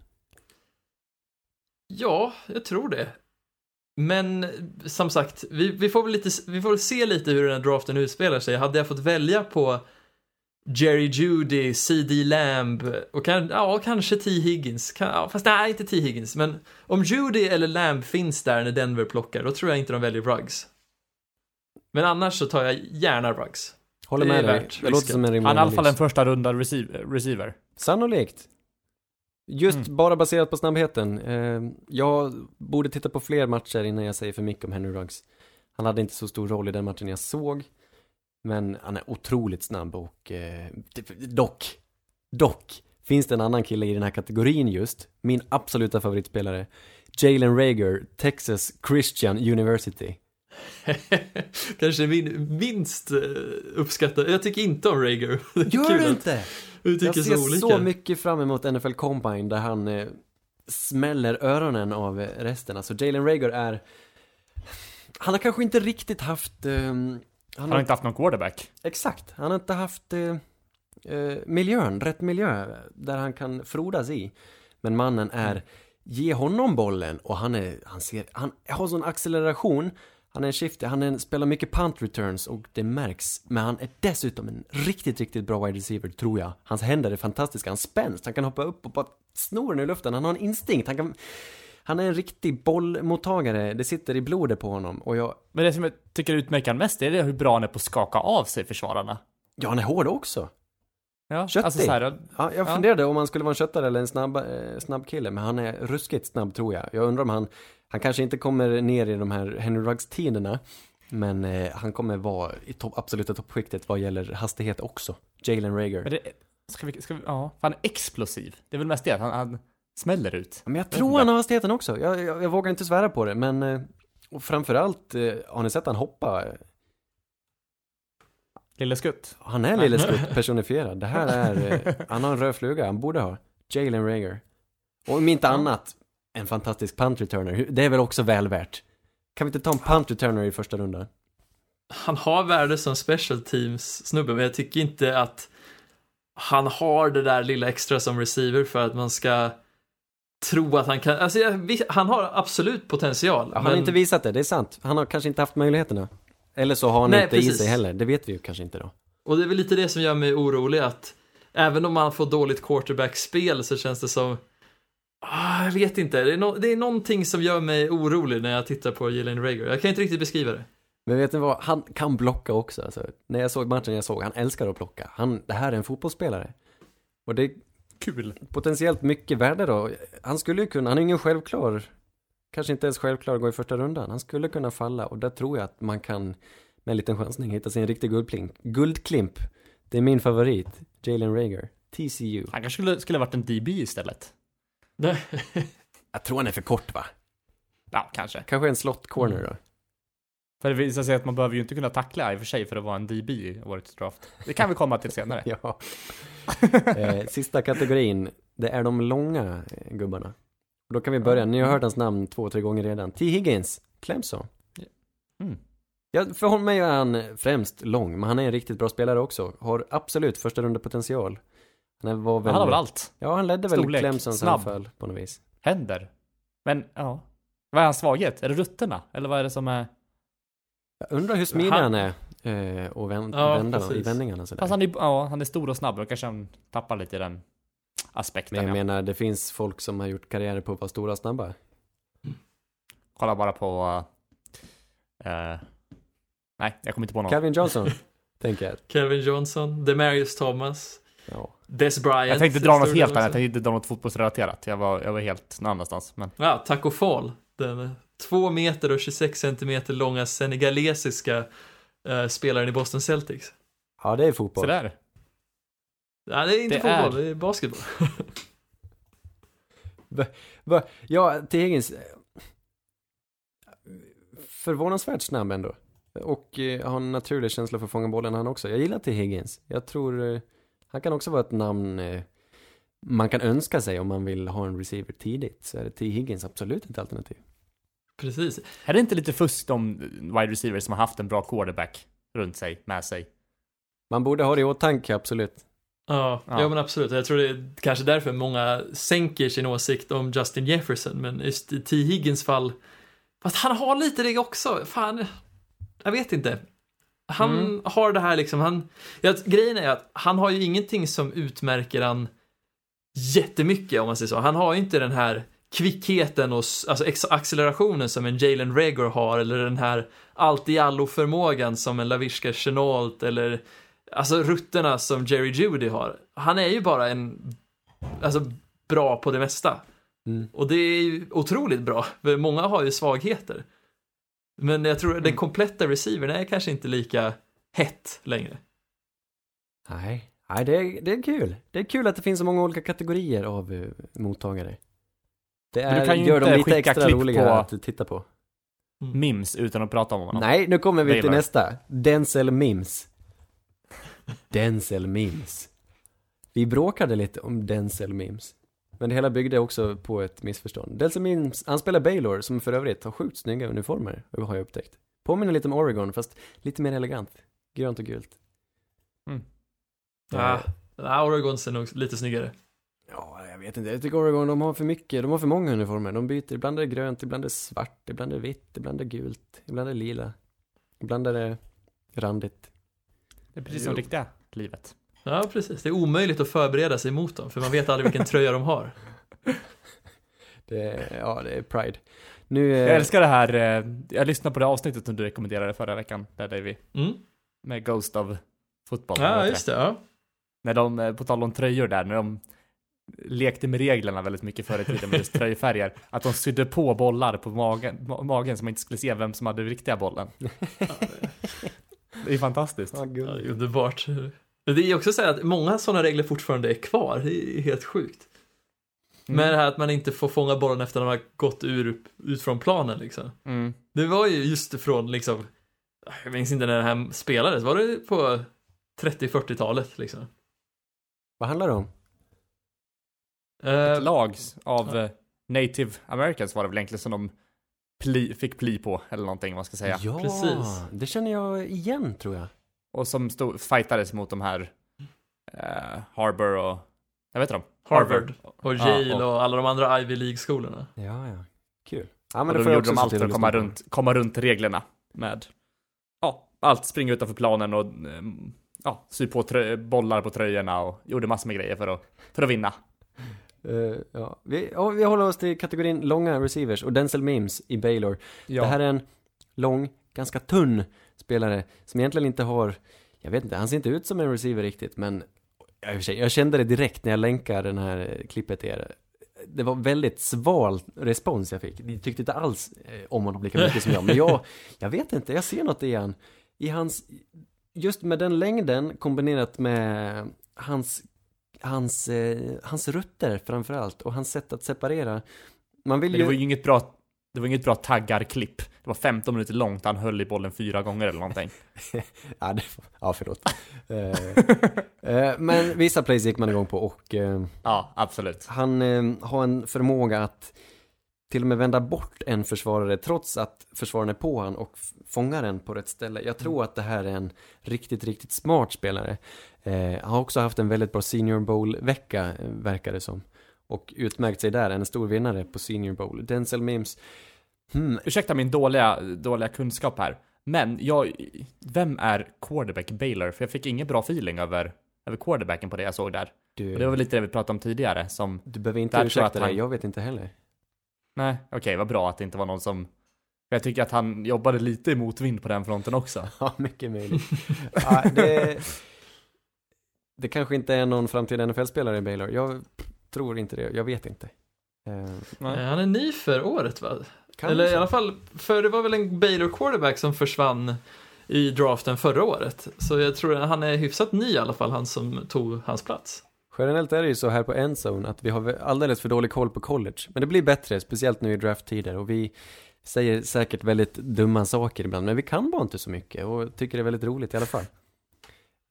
C: Ja, jag tror det. Men som sagt, vi, vi får väl lite, vi får väl se lite hur den här draften utspelar sig. Hade jag fått välja på Jerry Judy, CD Lamb och kan, ja, kanske T. Higgins. Kan, ja, fast nej, inte T. Higgins. Men om Judy eller Lamb finns där när Denver plockar, då tror jag inte de väljer Ruggs. Men annars så tar jag gärna Ruggs.
D: Håller med dig. Det låter som en rimlig
B: Han är i alla fall en första runda receiver.
D: Sannolikt. Just
B: Mm.
D: bara baserat på snabbheten. Eh, jag borde titta på fler matcher innan jag säger för mycket om Henry Ruggs. Han hade inte så stor roll i den matchen jag såg. Men han är otroligt snabb och eh, dock, dock finns det en annan kille i den här kategorin just. Min absoluta favoritspelare. Jalen Rager, Texas Christian University.
C: kanske min minst eh, uppskattade. Jag tycker inte om Rager.
D: Gör du inte? Jag ser
C: så olika.
D: så mycket fram emot NFL Combine där han eh, smäller öronen av eh, resten. Alltså Jalen Rager är... Han har kanske inte riktigt haft... ehm, han
B: Han
D: har,
B: har inte haft någon quarterback.
D: Exakt, han har inte haft eh, eh, miljön, rätt miljö där han kan frodas i. Men mannen är, ge honom bollen och han är, han ser, han har sån acceleration. Han är en shifty, han är, spelar mycket punt returns och det märks. Men han är dessutom en riktigt, riktigt bra wide receiver, tror jag. Hans händer är fantastiska, han spänst, han kan hoppa upp och bara sno den i luften. Han har en instinkt, han kan... Han är en riktig bollmottagare, det sitter i blodet på honom och jag...
B: Men det som jag tycker utmärker han mest, det är hur bra han är på att skaka av sig försvararna.
D: Ja, han är hård också.
B: Ja,
D: Köttig.
B: alltså så här,
D: Ja, jag
B: Ja.
D: funderade om han skulle vara en köttare eller en snabb, eh, snabb kille, men han är ruskigt snabb tror jag. Jag undrar om han, han kanske inte kommer ner i de här Henry Ruggs-tiderna, men eh, han kommer vara i topp, absoluta toppskiktet vad gäller hastighet också. Jalen Rager.
B: det, ska vi, ska vi, ja, han är explosiv. Det är väl mest det, han, han smäller ut.
D: Men jag tror han har hastigheten också. Jag, jag, jag vågar inte svära på det, men eh, och framförallt, eh, har ni sett han hoppa?
B: Lille Skutt.
D: Han är Lille Skutt personifierad. Det här är, eh, han har en röd fluga, han borde ha. Jalen Rager. Och om inte annat, en fantastisk punt returner. Det är väl också väl värt. Kan vi inte ta en punt returner i första rundan?
C: Han har värde som special teams snubbe, men jag tycker inte att han har det där lilla extra som receiver för att man ska tro att han kan, alltså jag, han har absolut potential.
D: Ja, han
C: men
D: har inte visat det, det är sant. Han har kanske inte haft möjligheterna. Eller så har han
C: Nej,
D: inte i
C: precis.
D: sig heller, det vet vi ju kanske inte då.
C: Och det är väl lite det som gör mig orolig att även om man får dåligt quarterback-spel så känns det som ah, jag vet inte, det är, no, det är någonting som gör mig orolig när jag tittar på Jalen Rager. Jag kan inte riktigt beskriva det.
D: Men vet ni vad, han kan blocka också. Alltså, när jag såg matchen jag såg, han älskar att blocka. Han, det här är en fotbollsspelare. Och det är
B: Kul.
D: potentiellt mycket värde då. Han skulle ju kunna, han är ingen självklar, kanske inte ens självklar att gå i första rundan. Han skulle kunna falla och där tror jag att man kan med en liten chansning hitta sin riktig guldklimp. Guldklimp. Det är min favorit. Jalen Rager. TCU.
B: Han kanske skulle, skulle ha varit en DB istället.
D: Jag tror han är för kort va?
B: Ja, kanske.
D: Kanske en slot corner då.
B: För det visar sig att man behöver ju inte kunna tackla i och för sig för att vara en DB i årets draft. Det kan vi komma till senare.
D: Ja. eh, sista kategorin, det är de långa eh, Då kan vi börja, ni har hört hans namn två, tre gånger redan. T. Higgins, Clemson.
B: Mm.
D: Ja, för mig är han främst lång, men han är en riktigt bra spelare också. Har absolut första runda potential. Han var väl...
B: Han har väl allt.
D: Ja, han ledde väl
B: Storlek,
D: Clemsons
B: snabb.
D: anfall på något vis.
B: Händer. Men, ja. Vad är hans svaghet? Är det rutterna? Eller vad är det som är...
D: Jag undrar hur smidig
C: Han-
D: han är. Eh, och vänd,
C: Ja,
D: vända i vändningarna sådär.
B: Fast han är, ja, han är stor och snabb, då kanske han tappar lite i den aspekten.
D: Men jag
B: ja.
D: menar, det finns folk som har gjort karriärer på att vara stora snabba.
B: Kolla bara på... eh, nej, jag kommer inte på någon.
D: Calvin Johnson, tänker jag.
C: Kevin Johnson, Demarius Thomas,
D: Ja.
C: Des Bryant.
B: jag tänkte dra något helt annat, jag tänkte inte dra något fotbollsrelaterat. Jag var, jag var helt någon annanstans. Men
C: Ja, Taco Fall. Den eh, två meter och 26 centimeter långa senegalesiska eh, spelaren i Boston Celtics.
D: ja, det är fotboll.
B: sådär.
C: Ja, det är inte
B: Det
C: fotboll,
B: är-
C: det är basketboll.
D: Va? Ja, till Higgins. eh, Förvånansvärt snabb ändå. Och eh, har en naturlig känsla för att fånga bollen han också. Jag gillar till Higgins. Jag tror eh, han kan också vara ett namn eh, man kan önska sig om man vill ha en receiver tidigt. Så är det T. Higgins absolut ett alternativ.
C: Precis.
B: Är det inte lite fusk om wide receivers som har haft en bra quarterback runt sig, med sig?
D: Man borde ha det i åtanke, absolut.
C: Ja,
B: Ja.
C: ja. men absolut. Jag tror det är kanske därför många sänker sin åsikt om Justin Jefferson, men just i T. Higgins fall, fast han har lite det också. Fan, jag vet inte. Han
B: Mm.
C: har det här liksom, han, ja, grejen är att han har ju ingenting som utmärker han jättemycket om man säger så. Han har ju inte den här kvickheten och alltså accelerationen som en Jalen Rager har eller den här allt i allo förmågan som en Laviska Chenault eller alltså rutterna som Jerry Judy har. Han är ju bara en, alltså bra på det mesta.
D: Mm.
C: Och det är ju otroligt bra, för många har ju svagheter. Men jag tror att den kompletta receivern är kanske inte lika hett längre.
D: Nej, Nej det, är, det är kul. Det är kul att det finns så många olika kategorier av uh, mottagare. Det
B: Men du
D: är,
B: kan ju
D: gör dem
B: inte
D: lite
B: skicka
D: extra
B: klipp
D: roliga
B: på-
D: att titta på.
B: Mims utan att prata om honom.
D: Nej, nu kommer vi till nästa. Denzel Mims. Denzel Mims. Vi bråkade lite om Denzel Mims. Men det hela byggde också på ett missförstånd. Denzel Mims, han spelar Baylor, som för övrigt har sjukt snygga uniformer, har jag upptäckt. Påminner lite om Oregon, fast lite mer elegant. Grönt och gult.
B: Mm.
C: Ja, ja, Oregon ser nog lite snyggare.
D: Ja, jag vet inte. Jag tycker Oregon, de har för mycket, de har för många uniformer. De byter, ibland är det grönt, ibland är det svart, ibland är det vitt, ibland är det gult, ibland är det lila. Ibland är det randigt.
B: Det är precis som
C: Jo.
B: riktiga livet.
C: Ja, precis. Det är omöjligt att förbereda sig mot dem, för man vet aldrig vilken tröja de har.
D: Det är, ja, det är pride. Nu, eh,
B: Jag älskar det här, eh, jag lyssnade på det avsnittet som du rekommenderade förra veckan, där Davy,
C: Mm.
B: med Ghost of Football.
C: Ja, just det. Ja.
B: När de, eh, på tal om tröjor där, när de lekte med reglerna väldigt mycket förr i tiden med just tröjfärger, att de sydde på bollar på magen, ma- magen så man inte skulle se vem som hade den riktiga bollen. Det är fantastiskt.
D: Ja,
C: Ja, det är underbart. Men det är också så här att många sådana regler fortfarande är kvar. Det är helt sjukt.
B: Mm.
C: Men det här att man inte får fånga bollen efter att de har gått ur, ut från planen liksom.
B: Mm.
C: Det var ju just från liksom, jag minns inte när det här spelades, var det på 30-40-talet liksom?
D: Vad handlar det om?
C: Eh,
B: Ett lag av eh, native americans var det väl egentligen som de pli, fick pli på, eller någonting vad man ska säga.
D: ja,
C: precis.
D: det känner jag igen tror jag.
B: Och som stod, fightades mot de här eh, Harbor och, jag vet inte de?
C: Harvard och
B: Ja,
C: Yale
B: och-
C: och alla de andra Ivy League-skolorna.
D: Ja, ja. Kul. Ja,
B: Och
D: det
B: då gjorde de allt för att komma runt, komma runt reglerna med, ja, allt springa utanför planen och, ehm, ja, sy på trö- bollar på tröjorna och gjorde massor med grejer för att, för att vinna.
D: Eh, ja. Vi, ja, vi håller oss till kategorin långa receivers och Denzel Mims i Baylor.
B: Ja.
D: Det här är en lång, ganska tunn spelare som egentligen inte har, jag vet inte, han ser inte ut som en receiver riktigt, men jag kände det direkt när jag länkade den här klippet till er. Det var väldigt sval respons jag fick. Ni tyckte inte alls eh, om honom lika mycket som jag, men jag, jag vet inte, jag ser något i han. I hans, just med den längden kombinerat med hans, hans, eh, hans rutter framförallt och hans sätt att separera. Man vill
B: Men
D: ju...
B: det var ju inget bra, det var inget bra taggarklipp. Det var 15 minuter långt, han höll i bollen fyra gånger eller någonting.
D: Ja, det, ja förlåt. Eh, eh, men vissa plays gick man igång på och eh,
B: Ja, absolut.
D: han eh, har en förmåga att till och med vända bort en försvarare trots att försvararen är på han och fångar den på rätt ställe. Jag tror att det här är en riktigt, riktigt smart spelare. Eh, han har också haft en väldigt bra Senior Bowl-vecka, eh, verkar det som. Och utmärkt sig där, en stor vinnare på Senior Bowl. Denzel Mims, hmm,
B: Ursäkta min dåliga, dåliga kunskap här. Men jag, vem är quarterback Baylor? För jag fick ingen bra feeling över, över quarterbacken på det jag såg där.
D: du,
B: Och det var väl lite det vi pratade om tidigare som,
D: du behöver inte ursäkta
B: att
D: dig,
B: han-
D: jag vet inte heller.
B: nej, okej, vad bra att det inte var någon som, jag tycker att han jobbade lite i motvind på den fronten också.
D: Ja, mycket möjligt. ja, det, det kanske inte är någon framtida NFL-spelare i Baylor. Jag tror inte det, jag vet inte. Eh,
B: Nej.
C: Eh, Han är ny för året va?
D: kanske.
C: Eller i alla fall, för det var väl en Baylor quarterback som försvann i draften förra året. Så jag tror att han är hyfsat ny i alla fall, han som tog hans plats.
D: Generellt är det ju så här på Endzone att vi har alldeles för dålig koll på college. Men det blir bättre, speciellt nu i drafttider. Och vi säger säkert väldigt dumma saker ibland, men vi kan bara inte så mycket och tycker det är väldigt roligt i alla fall.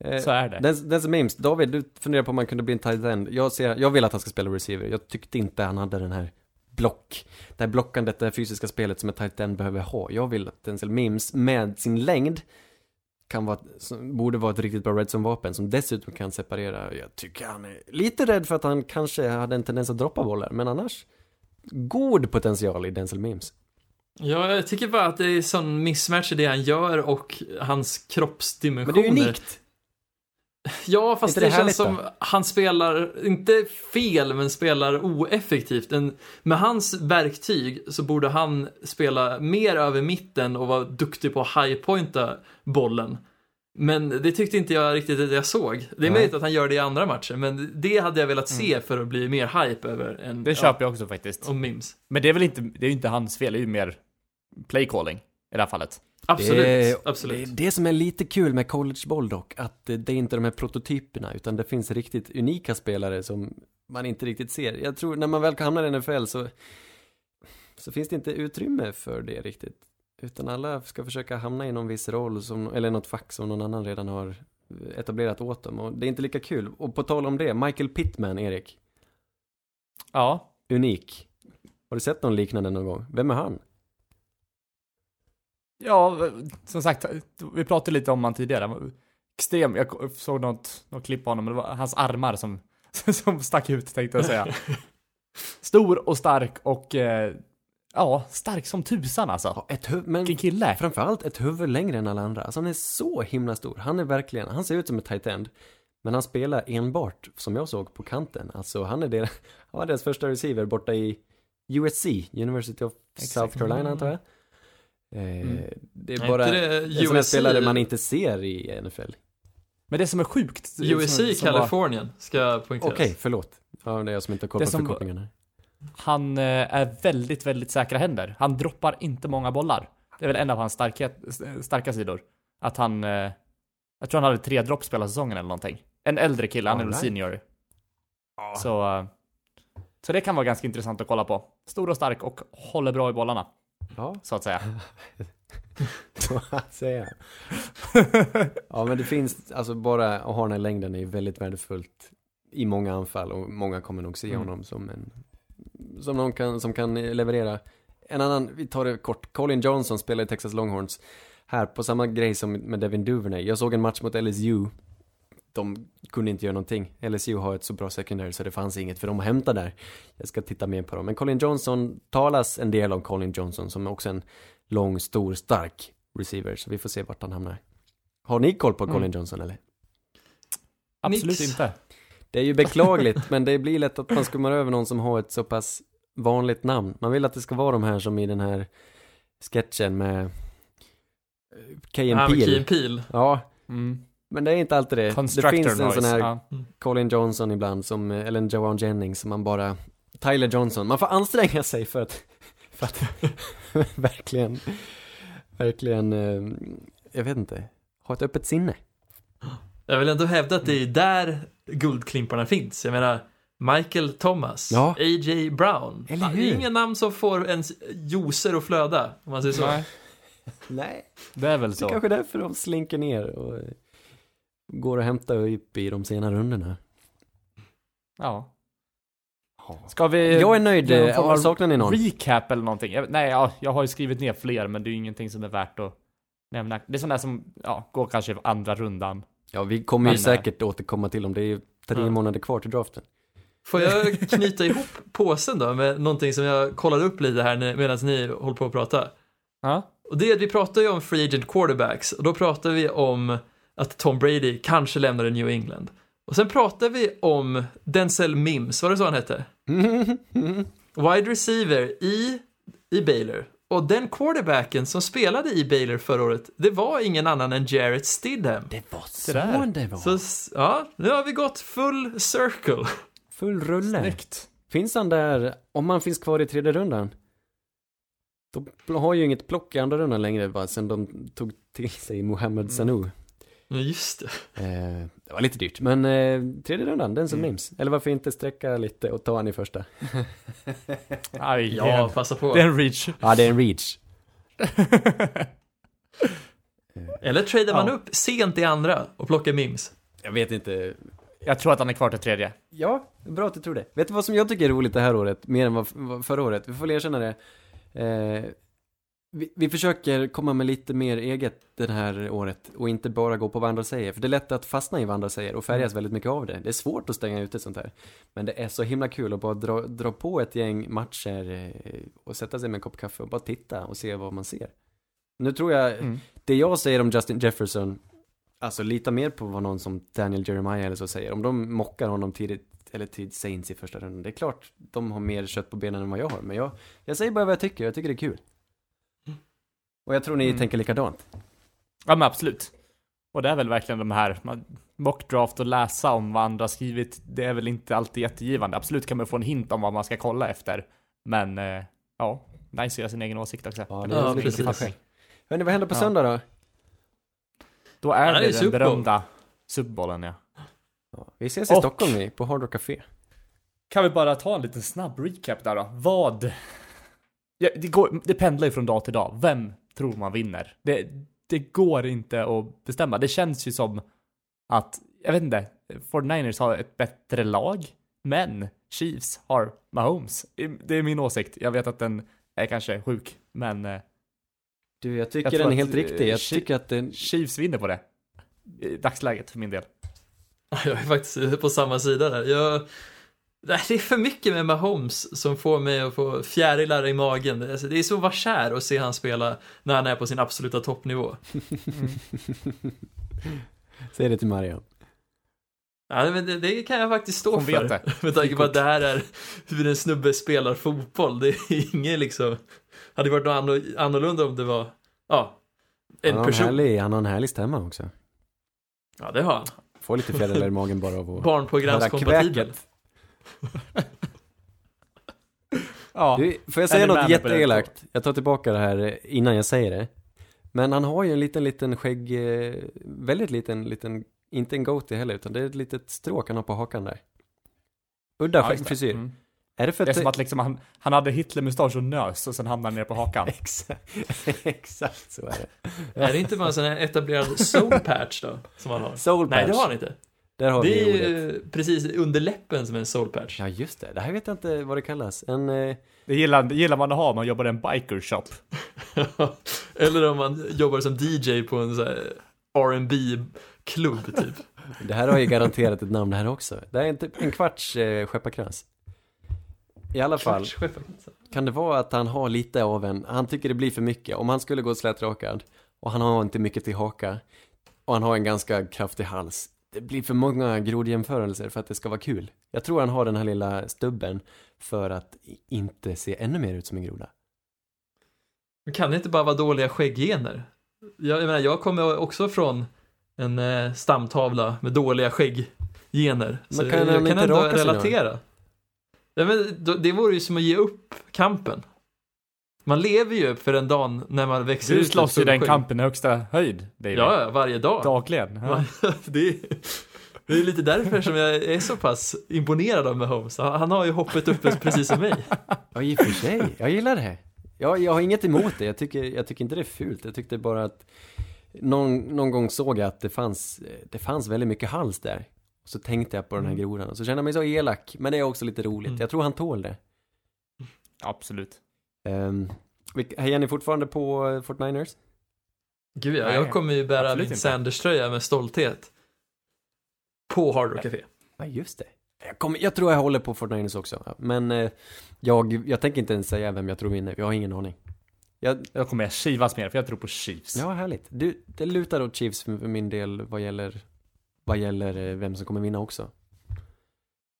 D: Eh,
B: Så är det.
D: Den, den som Mims, David, du funderar på om man kunde bli en tight end. Jag, ser, jag vill att han ska spela receiver. Jag tyckte inte han hade den här block, det här blockandet, det här fysiska spelet som en tight end behöver ha. Jag vill att Denzel Mims med sin längd kan vara, borde vara ett riktigt bra redzone-vapen som dessutom kan separera. Jag tycker han är lite rädd för att han kanske hade en tendens att droppa bollar, men annars god potential i Denzel Mims.
C: Ja, jag tycker bara att det är sån mismatch i det han gör och hans
D: Men
C: kroppsdimensioner.
D: det är unikt.
C: Ja, fast det,
D: det
C: känns som han spelar, inte fel, men spelar oeffektivt. En, med hans verktyg så borde han spela mer över mitten och vara duktig på att highpointa bollen. Men det tyckte inte jag riktigt att jag såg. Det är möjligt att han gör det i andra matcher, men det hade jag velat se för att bli mer hype över en,
B: Det köper jag också faktiskt.
C: och Mims.
B: Men det är väl inte, det är ju inte hans fel, det är ju mer playcalling i det här fallet.
C: Absolut,
D: det är,
C: absolut.
D: Det är det som är lite kul med collegeboll dock, att det är inte de här prototyperna, utan det finns riktigt unika spelare som man inte riktigt ser. Jag tror när man väl hamnar i NFL så, så finns det inte utrymme för det riktigt. Utan alla ska försöka hamna i någon viss roll, som, eller något fack som någon annan redan har etablerat åt dem. Och det är inte lika kul. Och på tal om det, Michael Pittman, Erik.
B: Ja.
D: Unik. Har du sett någon liknande någon gång? Vem är han?
B: Ja, som sagt, vi pratade lite om han tidigare. Extrem, jag såg något, något klipp på honom, det var hans armar som, som stack ut tänkte jag säga. Stor och stark och eh, ja, stark som tusan alltså.
D: Ja, ett huvud, men
B: Vilken kille.
D: framförallt ett huvud längre än alla andra. Alltså han är så himla stor. Han är verkligen, han ser ut som ett tight end. Men han spelar enbart, som jag såg, på kanten. Alltså han är deras, han var deras första receiver borta i USC, University of. South Carolina antar jag. Eh,
B: Mm.
D: Det är
C: Nej,
D: bara
C: inte det
D: en sån här
C: USC?
D: spelare man inte ser i NFL.
B: Men det som är sjukt.
C: USC
B: som,
C: i
B: som var-
C: Kalifornien ska poängteras.
D: Okej, förlåt. Ja, det är jag som inte har koll på
B: som-
D: förkortningarna.
B: Han eh, är väldigt, väldigt säkra händer. Han droppar inte många bollar. Det är väl en av hans starkhet, starka sidor. Att han, eh, jag tror han hade tre dropp hela säsongen eller någonting. En äldre kille, han är väl senior. Så, eh, så det kan vara ganska intressant att kolla på. Stor och stark och håller bra i bollarna,
D: Ja,
B: så att säga.
D: så att säga. Ja, men det finns, alltså bara att ha den här längden är väldigt värdefullt i många anfall och många kommer nog se
B: Mm.
D: honom som en, som någon kan, som kan leverera. En annan, vi tar det kort, Colin Johnson spelar i Texas Longhorns. Här, på samma grej som med Devin Duvernay. Jag såg en match mot LSU. De kunde inte göra någonting. LSU har ett så bra secondary så det fanns inget för dem att hämta där. Jag ska titta mer på dem. Men Colin Johnson talas en del om Colin Johnson som är också en lång, stor, stark receiver. Så vi får se vart han hamnar. Har ni koll på Colin
B: Mm.
D: Johnson eller?
B: Absolut
C: Nix.
B: inte.
D: Det är ju beklagligt, men det blir lätt att man skummar över någon som har ett så pass vanligt namn. Man vill att det ska vara de här som i den här sketchen med eh, Key and Peele. Ja,
B: Mm.
D: Men det är inte alltid det. Det finns en
B: noise.
D: sån här
B: Ja.
D: Colin Johnson ibland, som, eh, eller en Joan Jennings, som man bara... Tyler Johnson, man får anstränga sig för att, för att verkligen, verkligen, eh, jag vet inte, ha ett öppet sinne.
C: Jag vill ändå hävda att det är där guldklimparna finns. Jag menar, Michael Thomas,
D: Ja.
C: A.J. Brown.
D: Eller
C: Det
D: hur?
C: inga namn som får ens juicer att flöda, om man säger så.
B: Nej,
D: Nej.
B: det är väl
D: Det är
B: så.
D: kanske därför de slinker ner och eh, går och hämtar upp i de sena rundorna.
B: Ja. Ska vi...
D: Jag är nöjd, eh, ja,
B: av
D: saknar ni någon?
B: Recap eller någonting? Jag, nej, ja, jag har ju skrivit ner fler, men det är ju ingenting som är värt att nämna. Det är där som, ja, går kanske andra rundan.
D: Ja, vi kommer ju
B: Men,
D: säkert återkomma till dem, det är ju tre
C: Ja.
D: månader kvar till draften.
C: Får jag knyta ihop påsen då med någonting som jag kollade upp lite här medan ni håller på att prata?
B: Ja.
C: Och det är att vi pratar ju om free agent quarterbacks och då pratar vi om att Tom Brady kanske lämnar New England. Och sen pratar vi om Denzel Mims, var det så han hette? Wide receiver i, i Baylor. Och den quarterbacken som spelade i Baylor förra året, det var ingen annan än Jarrett Stidham.
D: Det var
B: så
D: det var.
C: Så ja, nu har vi gått full circle.
D: Full rulle.
B: Snyggt.
D: Finns han där, om han finns kvar i tredje rundan? De har ju inget plock i andra rundan längre bara sen de tog till sig Mohamed Sanu.
C: Ja, just det.
D: Eh, det var lite dyrt, men eh, tredje rundan, den som
B: Mm.
D: Mims. Eller varför inte sträcka lite och ta han i första?
B: Aj,
C: Ja, passa på.
B: Det är en reach.
D: Ja, det är en reach.
C: Eller tradar man
B: Ja.
C: upp sent i andra och plockar Mims.
D: Jag vet inte.
B: Jag tror att han är kvar till tredje.
D: Ja, bra att du tror det. Vet du vad som jag tycker är roligt det här året, mer än vad, vad förra året? Vi får väl erkänna det. Eh, Vi, vi försöker komma med lite mer eget det här året och inte bara gå på vad andra säger. För det är lätt att fastna i vad andra säger och färgas väldigt mycket av det. Det är svårt att stänga ute sånt här. Men det är så himla kul att bara dra, dra på ett gäng matcher eh, och sätta sig med en kopp kaffe och bara titta och se vad man ser. Nu tror jag,
B: Mm.
D: det jag säger om Justin Jefferson, alltså lita mer på vad någon som Daniel Jeremiah eller så säger. Om de mockar honom tidigt, eller till Saints i första rundan, det är klart de har mer kött på benen än vad jag har. Men jag, jag säger bara vad jag tycker, jag tycker det är kul. Och jag tror ni
B: Mm.
D: tänker likadant.
B: Ja men absolut. Och det är väl verkligen de här, man- mockdraft och läsa om vad andra skrivit, det är väl inte alltid jättegivande. Absolut kan man få en hint om vad man ska kolla efter. Men, eh, ja, nice att göra sin egen åsikt också.
D: Ja,
C: Ja,
D: lite
C: precis.
D: till sig själv. Hörni, vad händer på
B: Ja.
D: söndag då?
B: Då är
C: Ja, det är
B: det den
C: Super
B: berömda Superbollen ja.
D: Ja, vi ses i
B: Och-
D: Stockholm vi, på Hard Rock Café.
B: Kan vi bara ta en liten snabb recap där då? Vad? Ja, det, går, det pendlar ju från dag till dag. Vem tror man vinner? Det, det går inte att bestämma. Det känns ju som att, jag vet inte, 49ers har ett bättre lag, men Chiefs har Mahomes. Det är min åsikt. Jag vet att den är kanske sjuk, men eh,
D: Du, jag tycker
B: Jag
D: den är
B: att,
D: helt
B: eh,
D: riktig. Jag
B: Chi-
D: tycker att den...
B: Chiefs vinner på det. I dagsläget för min del.
C: Jag är faktiskt på samma sida där. Jag, det är för mycket med Mahomes som får mig att få fjärilar i magen. Det- Alltså, det är så var kär att se han spela när han är på sin absoluta toppnivå.
D: Säg det till Mariam.
C: Ja, men det, det kan jag faktiskt stå
B: Hon
C: för. Med tanke på att det här är hur en snubbe spelar fotboll. Det är inget liksom... Hade varit något anno- annorlunda om det var, ja, en
D: han,
C: person.
D: härlig, han har en härlig stämma också.
C: Ja, det har han.
D: Får lite fjärilar i magen bara av att höra kväket.
B: Ja.
D: Du, får jag säga något jätteelakt? Jag tar tillbaka det här innan jag säger det. Men han har ju en liten, liten skägg, eh, väldigt liten, liten, inte en goatee heller, utan det är ett litet stråk han har på hakan där. Udda
B: Ja, just det.
D: frisyr.
B: Mm.
D: Är det för
B: Det är
D: att
B: som att liksom han, han hade Hitlermustasch och nös och sen hamnade han ner på hakan.
D: Exakt, exakt så är det.
C: Är det inte bara en sån här etablerad soul patch då, som han har?
D: Soul
C: Nej, det
D: patch.
C: har han inte.
D: Där har
C: Det
D: vi
C: är
D: ordet.
C: ju precis under läppen som en soul patch.
D: Ja, just det. Det här vet jag inte vad det kallas. En... Eh,
B: Det gillar, det gillar man att ha om man jobbar i en biker shop.
C: Eller om man jobbar som DJ på en sån här R&B klubb typ.
D: det här har ju garanterat ett namn det här också. Det här är en, typ, en kvarts eh, skepparkrans. I alla fall. Kan det vara att han har lite av en, han tycker det blir för mycket. Om han skulle gå slätrakad och han har inte mycket till haka och han har en ganska kraftig hals. Det blir för många grodjämförelser för att det ska vara kul. Jag tror han har den här lilla stubben för att inte se ännu mer ut som en groda.
C: Men kan det inte bara vara dåliga skägggener? Jag, jag menar, jag kommer också från en eh, stamtavla med dåliga skägggener. Så
D: Men kan
C: jag, jag kan
D: inte
C: ändå relatera. Ja, men, det vore ju som att ge upp kampen. Man lever ju för den dagen när man växer
B: Du
C: ut ett
B: slåss ju den kampen i högsta höjd, David.
C: Ja, varje dag.
B: Dagligen. Ja.
C: det, är, det är lite därför som jag är så pass imponerad av Mahomes. Han han har ju hoppet uppe precis som mig.
D: Ja, i och för sig. Jag gillar det. Jag, jag har inget emot det. Jag tycker, jag tycker inte det är fult. Jag tyckte bara att någon, någon gång såg jag att det fanns, det fanns väldigt mycket hals där. Och så tänkte jag på den här grodan och så kände jag mig så elak. Men det är också lite roligt.
C: Mm.
D: Jag tror han tål det.
B: Absolut.
D: Um, hejar ni fortfarande på eh, 49ers?
C: Gud ja,
B: Nej,
C: jag kommer ju bära min. Sanders-tröja med stolthet. På Hard Rock Café.
D: Ja, just det. Jag, kommer, jag tror jag håller på 49ers också. Men eh, jag, jag tänker inte ens säga vem jag tror vinner. Jag har ingen aning. Jag,
B: Jag kommer kivas mer, för jag tror på Chiefs.
D: ja, härligt. Du, det lutar åt Chiefs för, för min del vad gäller, vad gäller eh, vem som kommer vinna också.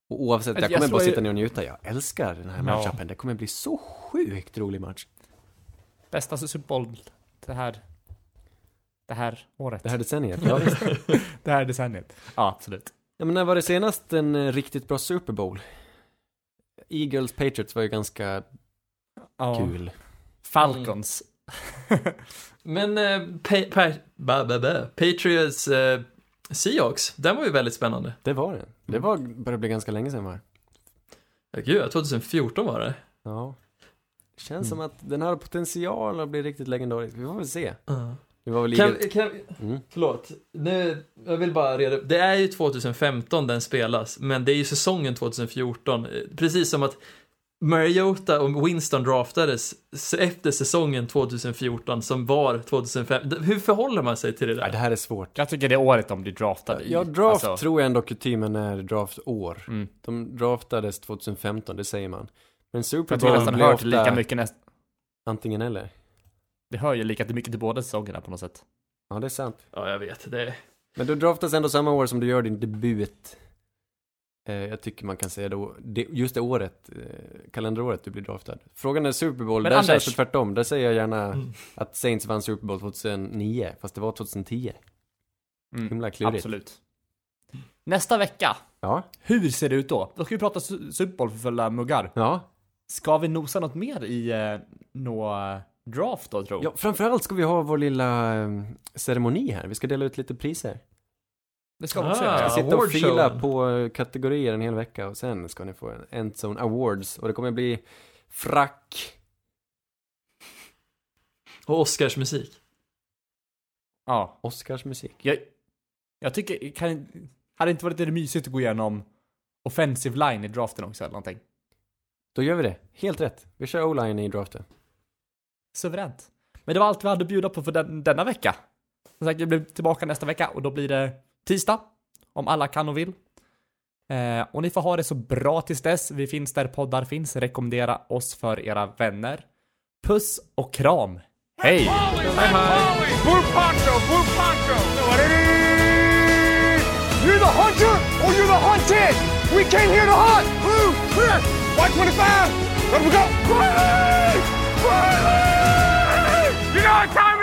D: Och oavsett, jag
B: Jag
D: kommer
B: slår
D: bara sitta ner och njuta. Jag älskar den här
B: Ja.
D: matchupen. Det kommer bli så sjukt rolig match.
B: Bästa Super Bowl det här, det här året.
D: Det här decenniet. Ja, visst.
B: det här decenniet. Ja, absolut.
D: ja, men när var det senast en eh, riktigt bra Super Bowl? Eagles Patriots var ju ganska
B: Ja.
D: kul.
B: Falcons.
C: Men eh, pa- pa- ba- ba- ba- Patriots eh, Seahawks, den var ju väldigt spännande.
D: Det var det. Det var, började bli ganska länge sedan va?
C: Ja, gud, 2014 var det.
D: Ja. Känns
B: Mm.
D: som att den har potential att bli riktigt legendarisk. Vi får väl se.
C: Uh.
D: Det var väl
C: Kan, kan,
D: Mm.
C: förlåt, nu, jag vill bara reda. Det är ju 2015 den spelas, men det är ju säsongen 2014. Eh, Precis som att Mariota och Winston draftades efter säsongen 2014 som var 2005. D- Hur förhåller man sig till det
D: Ja,
C: där?
D: det här är svårt.
B: Jag tycker det är året de blir draftade i.
D: Ja, draft
B: Alltså,
D: tror jag ändå kutymen är draftår.
B: Mm.
D: De draftades 2015, det säger man. Men Super
B: jag tror
D: Bowl blir
B: hört
D: ofta
B: lika mycket näst...
D: antingen eller.
B: Det hör ju lika mycket till båda säsongerna på något sätt.
D: Ja, det är sant.
C: Ja, jag vet. Det...
D: Men du draftas ändå samma år som du gör din debut. Eh, jag tycker man kan säga då, det, just det året, eh, kalenderåret du blir draftad. Frågan är Super Bowl,
B: Men
D: där
B: Anders-
D: känns det tvärtom. Där säger jag gärna
C: Mm.
D: att Saints vann Super Bowl 2009, fast det var 2010.
B: Mm.
D: Himla klurigt.
B: Absolut. Nästa vecka,
D: Ja,
B: hur ser det ut då? Då ska vi prata Su- Super Bowl för fulla muggar.
D: ja.
B: Ska vi nosa något mer i eh, nå draft då, tro?
D: Ja, framförallt ska vi ha vår lilla eh, ceremoni här. Vi ska dela ut lite priser.
B: Det ska
C: Ah.
B: också
D: Vi
B: göra.
D: ska
C: Ja,
D: sitta och fila på kategorier en hel vecka och sen ska ni få en Endzone Awards och det kommer bli frack.
C: Och Oscars musik.
B: Ja.
D: Oscarsmusik.
B: Jag, jag tycker, kan, hade det inte varit lite mysigt att gå igenom offensive line i draften också eller någonting?
D: Då gör vi det. Helt rätt. Vi kör O-line i draften.
B: Suveränt. Men det var allt vi hade att bjuda på för den, denna vecka. Som sagt, vi blir tillbaka nästa vecka och då blir det tisdag. Om alla kan och vill. Eh, och ni får ha det så bra tills dess. Vi finns där poddar finns. Rekommendera oss för era vänner. Puss och kram. Hej!
A: Hej, hej! You're the hunter or you're the hunted! We came here to hunt! Blue, clear! White 25! Let we go! Quietly! Quietly! You know what time